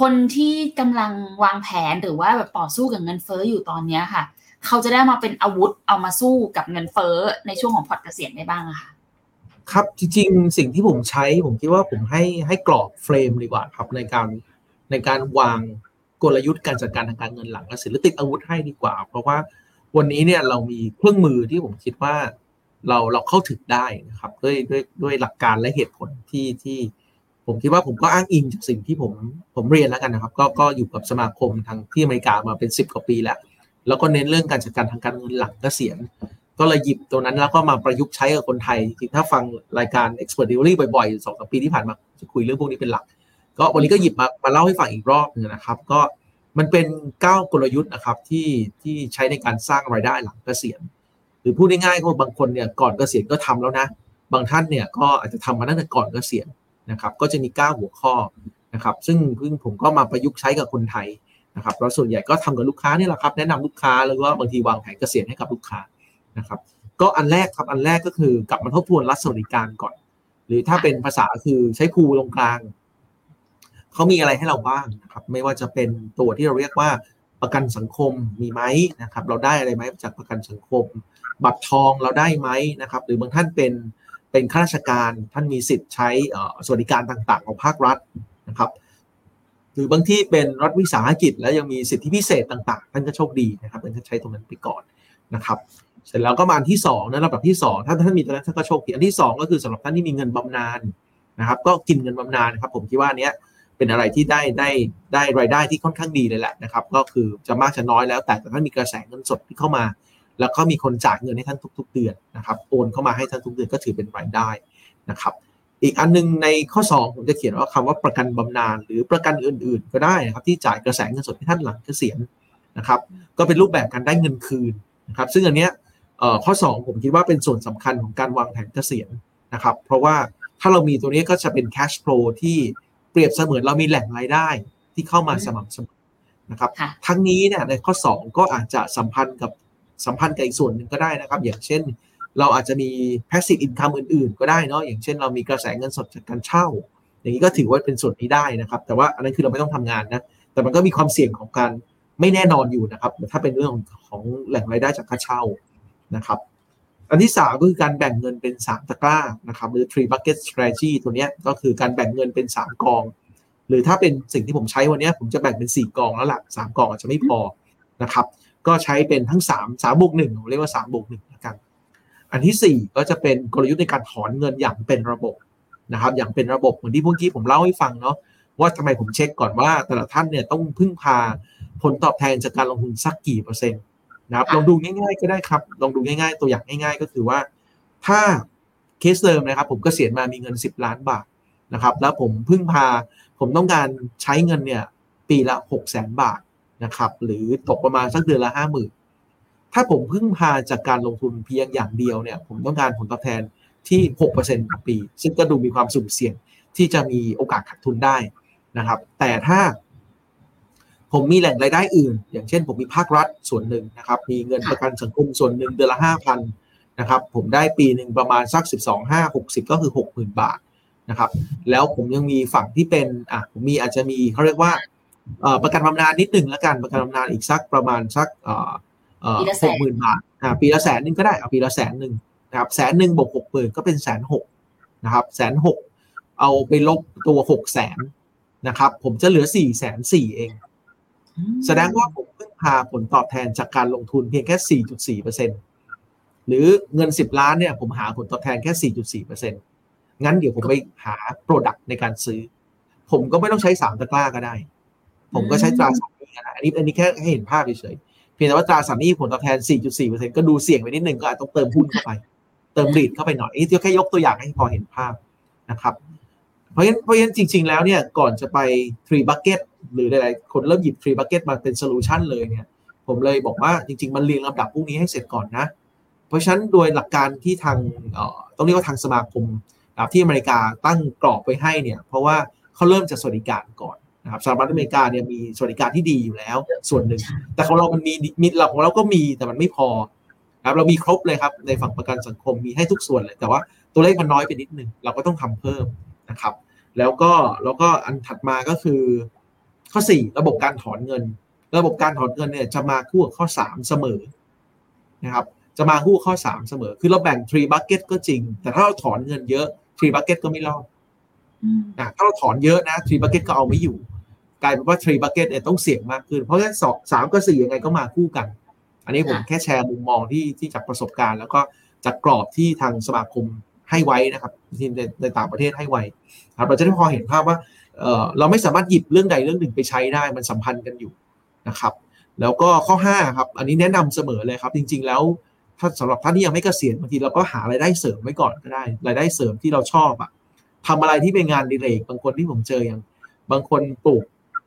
คนที่กำลังวางแผนหรือว่าแบบต่อสู้กับเงินเฟ้ออยู่ตอนเนี้ยค่ะ เขาจะได้มาเป็นอาวุธเอามาสู้กับเงินเฟ้อในช่วงของพอร์ตเกษียณได้บ้างอะค่ะครับจริงๆสิ่งที่ผมใช้ผมคิดว่าผมให้ให้กรอบ frame ดีกว่าครับในการในการวางกลยุทธ์การจัดการทางการเงินหลังเกษียณหรือติดอาวุธให้ดีกว่า เพราะว่าวันนี้เนี่ยเรามีเครื่องมือที่ผมคิดว่าเราเราเข้าถึงได้นะครับด้วยด้วยด้วยหลักการและเหตุผลที่ที่ผมคิดว่าผมก็อ้างอิงจากสิ่งที่ผมผมเรียนแล้วกันนะครับ ก็ก็อยู่กับสมาคมทางที่อเมริกามาเป็นสิบกว่าปีแล้ว แล้วก็เน้นเรื่องการจัดการทางการเงินหลังเกษียณ ก็เลยหยิบตัวนั้นแล้วก็มาประยุกต์ใช้กับคนไทยจริงถ้าฟังรายการ Expert Theory บ่อยๆสองสปีที่ผ่านมาจะคุยเรื่องพวกนี้เป็นหลัก ก็วันนี้ก็หยิบมามาเล่าให้ฟังอีกรอบหนึงนะครับ ก็มันเป็นเก้ากลยุทธ์นะครับที่ที่ใช้ในการสร้างรายได้หลังเกษียณ หรือพูดง่ายๆก็บางคนเนี่ยก่อนเกษียณก็ทำแล้วนะ บางท่านเนี่ยก็อาจจะทำมาตั้งแต่ก่อนเกษียณนะครับ ก็จะมี9หัวข้อนะครับ ซึ่งเพิ่งผมก็มาประยุกต์ใช้กับคนไทย นะครับแล้วส่วนใหญ่ก็ทำกับลูกค้านี่แหละครับแนะนำลูกค้าแล้วก็บางทีวางแผนเกษียณให้กับลูกค้านะครับก็อันแรกครับอันแรกก็คือกลับมาทบทวนรัฐสวัสดิการก่อน หรือถ้าเป็นภาษาคือใช้ภูตรงกลางเขามีอะไรให้เราบ้างนะครับไม่ว่าจะเป็นตัวที่เราเรียกว่าประกันสังคมมีไหมนะครับเราได้อะไรไหมจากประกันสังคม บัตรทองเราได้ไหมนะครับหรือบางท่านเป็นเป็นข้าราชการท่านมีสิทธิ์ใช้สวัสดิการต่างๆ ของภาครัฐนะครับ หรือบางที่เป็นรัฐวิสาหกิจ แล้วยังมีสิทธิพิเศษต่างๆท่านก็โชคดีนะครับท่านใช้ตรงนั้นไปก่อนนะครับ เสร็จแล้วก็มาอันที่2นะระดับที่ 2 ถ้าท่านมีตรงนั้นท่านก็โชคดีอันที่ 2 ก็คือสำหรับท่านที่มีเงินบำนาญนะครับ ก็กินเงินบำนาญนะครับ ผมคิดว่าเนี้ยเป็นอะไรที่ได้ได้ได้รายได้ที่ค่อนข้างดีเลยแหละนะครับ ก็คือจะมากจะน้อยแล้ว แต่ถ้ามีกระแสเงินสดที่เข้ามา แล้วก็มีคนจ่ายเงินให้ท่านทุก ๆ เดือนนะครับโอนเข้ามาให้ท่านทุกเดือนก็ถือเป็นรายได้นะครับ อีกอันนึงในข้อ 2 ผมจะเขียนว่าคำว่าประกันบำนาญหรือประกันอื่น ๆ ก็ได้นะครับที่จ่ายกระแสเงินสดให้ท่านหลังเกษียณนะครับก็เป็นรูปแบบการได้เงินคืนนะครับซึ่งอันเนี้ยข้อ 2 ผมคิดว่าเป็นส่วนสำคัญของการวางแผนเกษียณนะครับเพราะว่าถ้าเรามีตัวนี้ก็จะเป็น cash flow ที่เปรียบเสมือนเรามีแหล่งรายได้ที่เข้ามาสม่ำเสมอนะครับทั้งนี้เนี่ยในข้อ 2 ก็อาจจะสัมพันธ์กับสัมพันธ์กับอีกส่วนหนึ่งก็ได้นะครับ อย่างเช่น เราอาจจะมี passive income อื่น ๆ ก็ได้เนาะอย่างเช่นเรามีกระแสเงินสดจากการเช่า อย่างนี้ก็ถือว่าเป็นส่วนนี้ได้นะครับ แต่ว่าอันนั้นคือเราไม่ต้องทำงานนะแต่มันก็มีความเสี่ยงของการไม่แน่นอนอยู่นะครับถ้าเป็นเรื่องของแหล่งรายได้จากค่าเช่านะครับ อันที่สามก็คือการแบ่งเงินเป็นสามตะกร้านะครับหรือ three bucket strategy ตัวนี้ก็คือการแบ่งเงินเป็นสามกอง หรือถ้าเป็นสิ่งที่ผมใช้วันนี้ผมจะแบ่งเป็นสี่กองแล้วล่ะสามกองอาจจะไม่พอนะครับก็ใช้เป็นทั้งสามสามบวกหนึ่งเรียกว่าสามบวกหนึ่ง อันที่สี่ก็จะเป็นกลยุทธ์ในการถอนเงินอย่างเป็นระบบนะครับอย่างเป็นระบบเหมือนที่เมื่อกี้ผมเล่าให้ฟังเนาะว่าทำไมผมเช็คก่อนว่าแต่ละท่านเนี่ยต้องพึ่งพาผลตอบแทนจากการลงทุนสักกี่เปอร์เซ็นต์นะครับลองดูง่ายๆก็ได้ครับลองดูง่ายๆ ตัวอย่างง่าย ๆ ก็คือว่า ถ้าเคสเดิมนะครับ ผมกเกษียณมามีเงิน 10 ล้านบาทนะครับ แล้วผมพึ่งพาผมต้องการใช้เงินเนี่ยปีละ 6 0 0 0 0 0 บาทนะครับหรือตกประมาณสักเดือนละห้าหมื่น ถ้าผมพึ่งพาจากการลงทุนเพียงอย่างเดียวเนี่ย ผมต้องการผลตอบแทนที่6%ต่อปี ซึ่งก็ดูมีความสุ่มเสี่ยงที่จะมีโอกาสขาดทุนได้นะครับ แต่ถ้าผมมีแหล่งรายได้อื่น อย่างเช่น ผมมีภาครัฐส่วนหนึ่งนะครับ มีเงินประกันสังคมส่วนหนึ่งเดือนละห้าพันนะครับ ผมได้ปีหนึ่งประมาณสักสิบสองห้าหกสิบก็คือหกหมื่นบาทนะครับ แล้วผมยังมีฝั่งที่เป็นอะผมมีอาจจะมีเขาเรียกว่าประกันบำนาญนิดหนึ่งแล้วกันประกันบำนาญอีกสักประมาณสัก หกหมื่นบาทอ่าปีละแสนหนึ่งก็ได้เอาปีละแสนหนึ่งนะครับแสนหนึ่งบวกหกหมื่นก็เป็นแสนหกนะครับแสนหกเอาไปลบตัวหกแสนนะครับ ผมจะเหลือสี่แสนสี่เอง แสดงว่าผมเพิ่งพาผลตอบแทนจากการลงทุนเพียงแค่4.4%หรือเงิน10ล้านเนี่ยผมหาผลตอบแทนแค่4.4%งั้นเดี๋ยวผมไปหา product ในการซื้อ ผมก็ไม่ต้องใช้3ตะกร้าก็ได้ ผมก็ใช้ตราสารหนี้อันนี้อันนี้แค่ให้เห็นภาพเฉยๆเพียงแต่ว่าตราสารหนี้ผลตอบแทน 4.4%ก็ดูเสี่ยงไปนิดนึงก็อาจต้องเติมหุ้นเข้าไป เติม REIT เข้าไปหน่อยนี่แค่ยกตัวอย่างให้พอเห็นภาพนะครับ เพราะฉะนั้นเพราะฉะนั้นจริง ๆ แล้วเนี่ยก่อนจะไป three bucket หรือหลายๆคนเริ่มหยิบ three bucket มาเป็น solution เลยเนี่ย ผมเลยบอกว่าจริง ๆ มันเรียงลำดับพวกนี้ให้เสร็จก่อนนะ เพราะฉะนั้นโดยหลักการที่ทางต้องเรียกว่าทางสมาคมที่อเมริกาตั้งกรอบไว้ให้เนี่ย เพราะว่าเขาเริ่มจากสวัสดิการก่อน นะครับสหรัฐอเมริกาเนี่ยมีสวัสดิการที่ดีอยู่แล้ว ส่วนหนึ่ง แต่ของเรามันมีมีเราของเราก็มีแต่มันไม่พอครับเรามีครบเลยครับในฝั่งประกันสังคมมีให้ทุกส่วนเลย แต่ว่าตัวเลขมันน้อยไปนิดนึงเราก็ต้องทำเพิ่มนะครับ แล้วก็แล้วก็อันถัดมาก็คือ ข้อ 4 ระบบการถอนเงิน ระบบการถอนเงินเนี่ยจะมาคู่กับข้อ 3 เสมอนะครับจะมาคู่ข้อ 3 เสมอ คือเราแบ่ง three bucket ก็จริง แต่ถ้าเราถอนเงินเยอะ three bucket ก็ไม่รอดนะถ้าเราถอนเยอะนะ three bucket ก็เอาไม่อยู่ กลายเป็นว่า three bucket เนี่ยต้องเสี่ยงมากขึ้น เพราะฉะนั้นสองสามกับสี่ยังไงก็มาคู่กัน อันนี้ผมแค่แชร์มุมมองที่ที่จากประสบการณ์ แล้วก็จากกรอบที่ทางสมาคมให้ไว้นะครับที่ในในต่างประเทศให้ไว้ครับเราจะได้พอเห็นภาพว่าเราไม่สามารถหยิบเรื่องใดเรื่องหนึ่งไปใช้ได้มันสัมพันธ์กันอยู่นะครับ แล้วก็ข้อ5ครับอันนี้แนะนำเสมอเลยครับ จริง ๆ แล้วถ้าสำหรับท่านที่ยังไม่เกษียณบางทีเราก็หารายได้เสริมไว้ก่อนก็ได้รายได้เสริมที่เราชอบอะทำอะไรที่เป็นงานดีเลกบางคนที่ผมเจออย่าง บางคนปลูก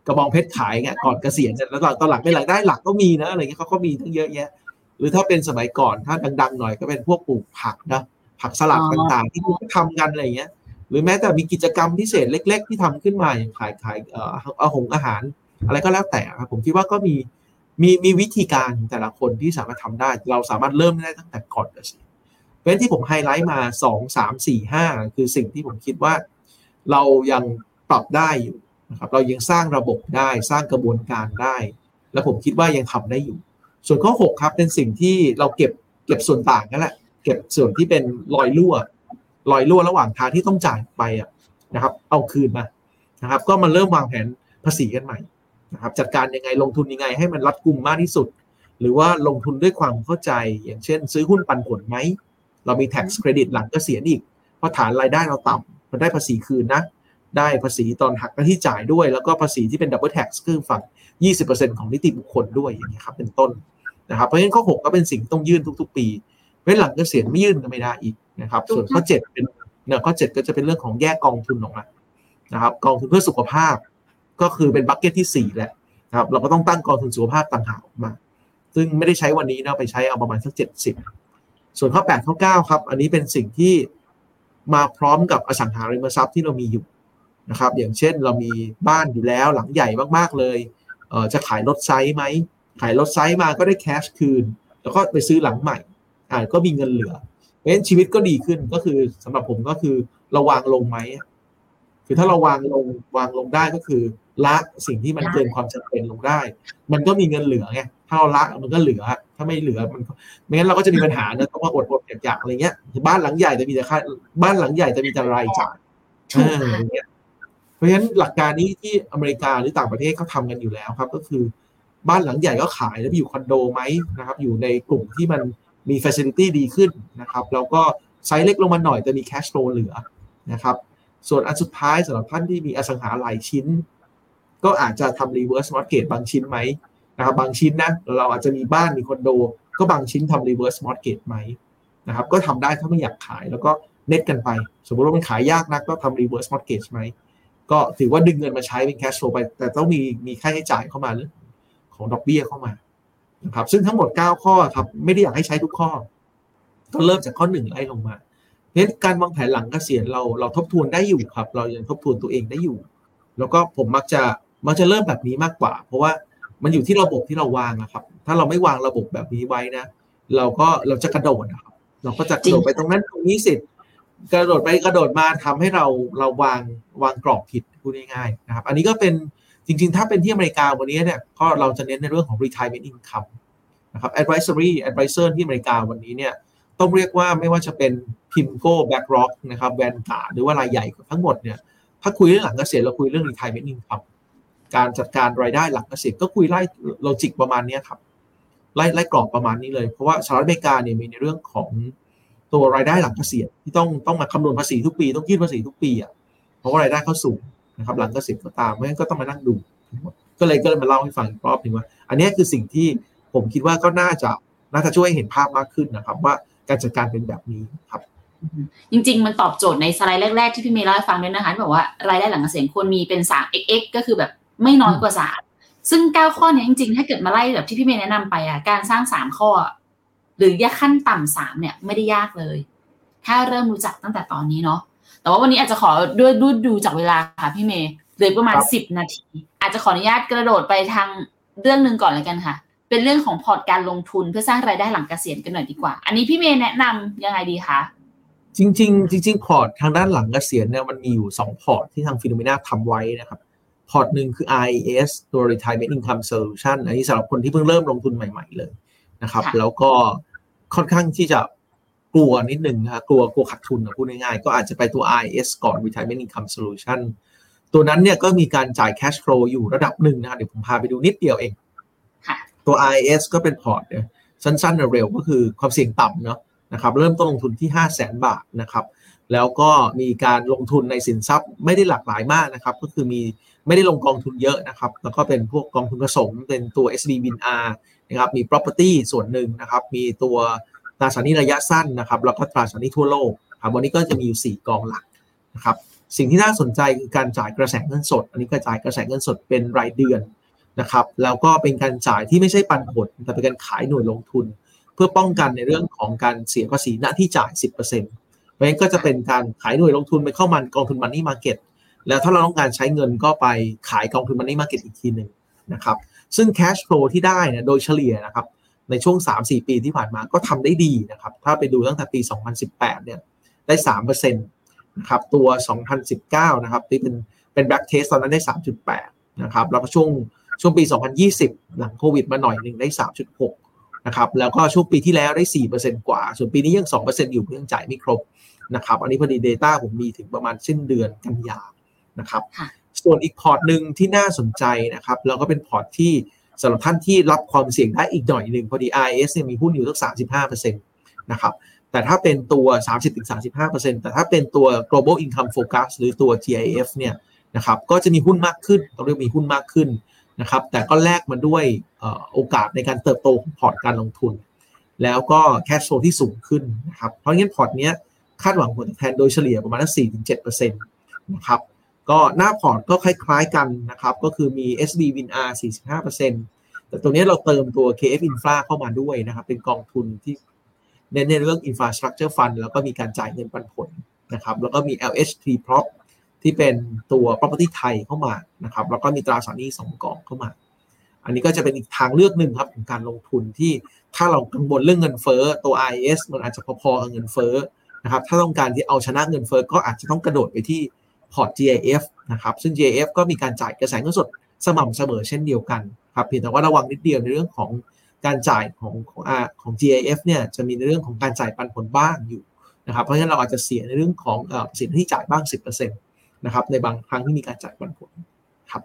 กระบองเพชรขายเงี้ยก่อนเกษียณแล้วตอนหลังไม่รายได้หลักก็มีนะอะไรเงี้ยเขาก็มีทั้งเยอะแยะ หรือถ้าเป็นสมัยก่อนถ้าดัง ๆ หน่อยก็เป็นพวกปลูกผักนะผักสลัดต่างๆ ที่เขาทำกันอะไรเงี้ย หรือแม้แต่มีกิจกรรมพิเศษเล็ก ๆ ที่ทำขึ้นมาอย่างขายขายเอ่ออาหงอาหาร อะไรก็แล้วแต่ครับผมคิดว่าก็มีมีมีวิธีการแต่ละคนที่สามารถทำได้ เราสามารถเริ่มได้ตั้งแต่ก่อนเกษียณเพราะฉะนั้นที่ผมไฮไลท์มาสองสามสี่ห้าคือสิ่งที่ผมคิดว่า เรายังปรับได้อยู่ นะครับเรายังสร้างระบบได้สร้างกระบวนการได้ และผมคิดว่ายังทำได้อยู่ ส่วนข้อ 6 ครับเป็นสิ่งที่เราเก็บเก็บส่วนต่างนั่นแหละเก็บส่วนที่เป็นรอยรั่วรอยรั่วระหว่างทางที่ต้องจ่ายไปอะนะครับ เอาคืนมานะครับ ก็มาเริ่มวางแผนภาษีกันใหม่นะครับ จัดการยังไงลงทุนยังไงให้มันรัดกุมมากที่สุด หรือว่าลงทุนด้วยความเข้าใจ อย่างเช่น ซื้อหุ้นปันผลไหมเรามี tax credit หลังก็เกษียอีก เพราะฐานรายได้เราต่ำมันได้ภาษีคืนนะ ได้ภาษีตอนหักหน้าที่จ่ายด้วย แล้วก็ภาษีที่เป็น double tax คือฝั่ง 20%ของนิติบุคคลด้วยอย่างนี้ครับเป็นต้นนะครับเพราะฉะนั้นข้อ 6 ก็เป็นสิ่งต้องยื่นทุก ๆ ปีเว้นหลังเกษียณไม่ยื่นก็ไม่ได้อีกนะครับ ส่วนข้อ 7 เป็นเนี่ยข้อ 7 ก็จะเป็นเรื่องของแยกกองทุนออกมานะครับ กองทุนเพื่อสุขภาพ ก็คือเป็นบัคเก็ตที่ 4 แหละนะครับเราก็ต้องตั้งกองทุนสุขภาพต่างหากออกมา ซึ่งไม่ได้ใช้วันนี้นะไปใช้เอาประมาณสัก 70 ส่วนข้อ 8 ข้อ 9 ครับ อันนี้เป็นสิ่งที่มาพร้อมกับอสังหาริมทรัพย์ที่เรามีอยู่ นะครับอย่างเช่นเรามีบ้านอยู่แล้วหลังใหญ่มากๆเลยเอ่อจะขายรถไซส์ไหมขายรถไซส์มาก็ได้แคชคืน แล้วก็ไปซื้อหลังใหม่อ่าก็มีเงินเหลือเพราะฉะนั้นชีวิตก็ดีขึ้นก็คือสำหรับผมก็คือเราวางลงไหมคือถ้าเราวางลงวางลงได้ก็คือ ละสิ่งที่มันเกินความจำเป็นลงได้ มันก็มีเงินเหลือไงถ้าเราละมันก็เหลือ ถ้าไม่เหลือมันไม่งั้นเราก็จะมีปัญหาเนอะต้องมาอดอดอยากๆอะไรเงี้ยบ้านหลังใหญ่จะมีแต่ค่าบ้านหลังใหญ่จะมีแต่รายจ่ายถูกเออค่ะอย่างเงี้ยเพ ราะฉะนั้นหลักการนี้ที่อเมริกาหรือต่างประเทศเขาทำกันอยู่แล้วครับ ก็คือบ้านหลังใหญ่ก็ขายแล้วไปอยู่คอนโดไหมนะครับ อยู่ในกลุ่มที่มันมีฟ a ซิลิตี้ดีขึ้นนะครับแล้วก็ไซส์เล็กลงมาหน่อยแต่มีแคชโ o เหลือนะครับส่วนอันสุดท้ายสำหรับท่านที่มีอสังหาหลายชิ้น ก็อาจจะทำ reverse mortgage บางชิ้นไหมนะครับบางชิ้นนะเราอาจจะมีบ้านมีคอนโด ก็บางชิ้นทำ reverse mortgage ไหมนะครับก็ทำได้ถ้าไม่อยากขายแล้วก็เน็ตกันไป สมมติว่ามันขายยากนักก็ทำ reverse mortgage ไหม ก็ถือว่าดึงเงินมาใช้เป็น cash flow ไป แต่ต้องมีมีค่าใช้จ่ายเข้ามาเรื่องของดอกเบี้ยเข้ามานะครับซึ่งทั้งหมด 9 ข้อครับไม่ได้อยากให้ใช้ทุกข้อ ก็เริ่มจากข้อหนึ่งไล่ลงมาเพราะฉะนั้นการวางแผนหลังเกษียณเราเราทบทวนได้อยู่ครับ เรายังทบทวนตัวเองได้อยู่ แล้วก็ผมมักจะมักจะเริ่มแบบนี้มากกว่า เพราะว่ามันอยู่ที่ระบบที่เราวางนะครับ ถ้าเราไม่วางระบบแบบนี้ไว้นะ เราก็เราจะกระโดดนะครับเราก็จะกระโดดไปตรงนั้นตรงนี้เสิ กระโดดไปกระโดดมาทำให้เราเราวางวางกรอบผิดพูดง่ายๆนะครับ อันนี้ก็เป็นจริงๆ ถ้าเป็นที่อเมริกาวันนี้เนี่ยก็เราจะเน้นในเรื่องของ retirement income นะครับ advisory advisor ที่อเมริกาวันนี้เนี่ยต้องเรียกว่าไม่ว่าจะเป็น PIMCO BlackRock นะครับ Vanguard หรือว่ารายใหญ่ทั้งหมดเนี่ยถ้าคุยเรื่องหลังเกษียณเราคุยเรื่อง retirement income การจัดการรายได้หลังเกษียณก็คุยไล่โลจิกประมาณนี้ครับไล่ไล่กรอบประมาณนี้เลย เพราะว่าสหรัฐอเมริกาเนี่ยมีในเรื่องของ ตัวรายได้หลังเกษียณที่ต้องต้องมาคำนวณภาษีทุกปีต้องยื่นภาษีทุกปีอะเพราะว่ารายได้เขาสูงนะครับหลังเกษียณก็ตามเพราะฉะนั้นก็ต้องมานั่งดูก็เลยก็เลยมาเล่าให้ฟังอีกรอบหนึงว่า อันนี้คือสิ่งที่ผมคิดว่าก็น่าจะน่าจะช่วยเห็นภาพมากขึ้นนะครับ ว่าการจัดการเป็นแบบนี้ครับ จริง ๆ มันตอบโจทย์ในสไลด์แรก ๆ ที่พี่เมย์เล่าให้ฟังด้วยนะคะที่บอกว่ารายได้หลังเกษียณควรมีเป็น3 xx ก็คือแบบไม่น้อยกว่า3ซึ่ง9ข้อเนี้ยจริง ๆ ถ้าเกิดมาไล่แบบที่พี่เมย์แนะนำไปอะการสร้าง3ข้อ หรือยาขั้นต่ำสามเนี่ยไม่ได้ยากเลย ถ้าเริ่มรู้จักตั้งแต่ตอนนี้เนาะแต่ว่าวันนี้อาจจะขอด้วยดูดูจากเวลาค่ะพี่เมย์เหลือประมาณครับสิบนาที อาจจะขออนุญาตกระโดดไปทางเรื่องหนึ่งก่อนเลยกันค่ะ เป็นเรื่องของพอร์ตการลงทุนเพื่อสร้างรายได้หลังเกษียณกันหน่อยดีกว่า อันนี้พี่เมย์แนะนำยังไงดีคะจริง ๆ จริง ๆ พอร์ตทางด้านหลังเกษียณเนี่ยมันมีอยู่ 2 พอร์ตที่ทาง FINNOMENA ทำไว้นะครับ พอร์ตหนึ่งคือ RIS ตัว Retirement Income Solution อันนี้สำหรับคนที่เพิ่งเริ่มลงทุนใหม่ ๆ เลย นะครับค่ะแล้วก็ค่อนข้างที่จะกลัวนิดนึงนะครับกลัวกลัวขาดทุนนะพูดง่ายๆ ก็อาจจะไปตัว RIS ก่อน Retirement Income Solution ตัวนั้นเนี่ยก็มีการจ่าย cash flow อยู่ระดับหนึ่งนะครับเดี๋ยวผมพาไปดูนิดเดียวเองค่ะตัว RIS ก็เป็นพอร์ตเนี่ยสั้นๆเร็วๆก็คือความเสี่ยงต่ำเนาะนะครับเริ่มต้นลงทุนที่ 5 0 0 0 0 0บาทนะครับแล้วก็มีการลงทุนในสินทรัพย์ไม่ได้หลากหลายมากนะครับ ก็คือมีไม่ได้ลงกองทุนเยอะนะครับ แล้วก็เป็นพวกกองทุนผสมเป็นตัว SD Win R นะครับมี property ส่วนหนึ่งนะครับ มีตัวตราสารหนี้ระยะสั้นนะครับ แล้วก็ตราสารหนี้ทั่วโลกครับวันนี้ก็จะมีอยู่ 4 กองหลักนะครับสิ่งที่น่าสนใจคือการจ่ายกระแสเงินสด อันนี้ก็จ่ายกระแสเงินสดเป็นรายเดือนนะครับแล้วก็เป็นการจ่ายที่ไม่ใช่ปันผล แต่เป็นการขายหน่วยลงทุน เพื่อป้องกันในเรื่องของการเสียภาษีหน้าที่จ่าย 10%เพราะฉะนั้นก็จะเป็นการขายหน่วยลงทุนไปเข้ามันกองทุนมันนี่มาเก็ตแล้วถ้าเราต้องการใช้เงินก็ไปขายกองทุนมันนี่มาเก็ตอีกทีหนึ่งนะครับ ซึ่ง cash flow ที่ได้เนี่ยโดยเฉลี่ยนะครับในช่วง 3-4 ปีที่ผ่านมาก็ทำได้ดีนะครับถ้าไปดูตั้งแต่ปี 2018 เนี่ยได้3%นะครับตัว 2019 นะครับที่เป็นเป็น back test ตอนนั้นได้ 3.8 นะครับแล้วก็ช่วงช่วงปี 2020 หลังโควิดมาหน่อยหนึ่งได้ 3.6 นะครับแล้วก็ช่วงปีที่แล้วได้ 4%กว่า ส่วนปีนี้ยัง 2%อยู่เพื่อจ่ายไม่ครบนะครับอันนี้พอดี Data ผมมีถึงประมาณสิ้นเดือนกันยานะครับ ส่วนอีกพอร์ตหนึ่งที่น่าสนใจนะครับแล้วก็เป็นพอร์ตที่สำหรับท่านที่รับความเสี่ยงได้อีกหน่อยหนึ่งพอดี IS เนี่ยมีหุ้นอยู่สัก 35%นะครับแต่ถ้าเป็นตัว 30-35%แต่ถ้าเป็นตัว global income focus หรือตัว GIF เนี่ยนะครับก็จะมีหุ้นมากขึ้นต้องเรียกมีหุ้นมากขึ้นนะครับแต่ก็แลกมาด้วยโอกาสในการเติบโตของพอร์ตการลงทุน แล้วก็ cash flow ที่สูงขึ้นนะครับเพราะงั้นพอร์ตเนี้ยคาดหวังผลตอบแทนโดยเฉลี่ยประมาณ4-7%นะครับ ก็หน้าพอร์ตก็คล้ายๆกันนะครับ ก็คือมี SCB WINR 45%แต่ตัวนี้เราเติมตัว KF Infra เข้ามาด้วยนะครับ เป็นกองทุนที่เน้นในเรื่อง Infrastructure Fund แล้วก็มีการจ่ายเงินปันผลนะครับ แล้วก็มี LHT Prop ที่เป็นตัว property ไทยเข้ามานะครับ แล้วก็มีตราสารหนี้สองกองเข้ามา อันนี้ก็จะเป็นอีกทางเลือกหนึ่งครับของการลงทุนที่ถ้าเรากังวลเรื่องเงินเฟ้อตัว IS มันอาจจะพอๆกับเงินเฟ้อนะครับ ถ้าต้องการที่เอาชนะเงินเฟ้อก็อาจจะต้องกระโดดไปที่ พอร์ต GIF นะครับซึ่ง GIF ก็มีการจ่ายกระแสเงินสดสม่ำเสมอเช่นเดียวกันครับเพียงแต่ว่าระวังนิดเดียวในเรื่องของการจ่ายของของของ GIF เนี่ยจะมีในเรื่องของการจ่ายปันผลบ้างอยู่นะครับเพราะฉะนั้นเราอาจจะเสียในเรื่องของสินที่จ่ายบ้าง 10%นะครับในบางครั้งที่มีการจ่ายปันผลครับ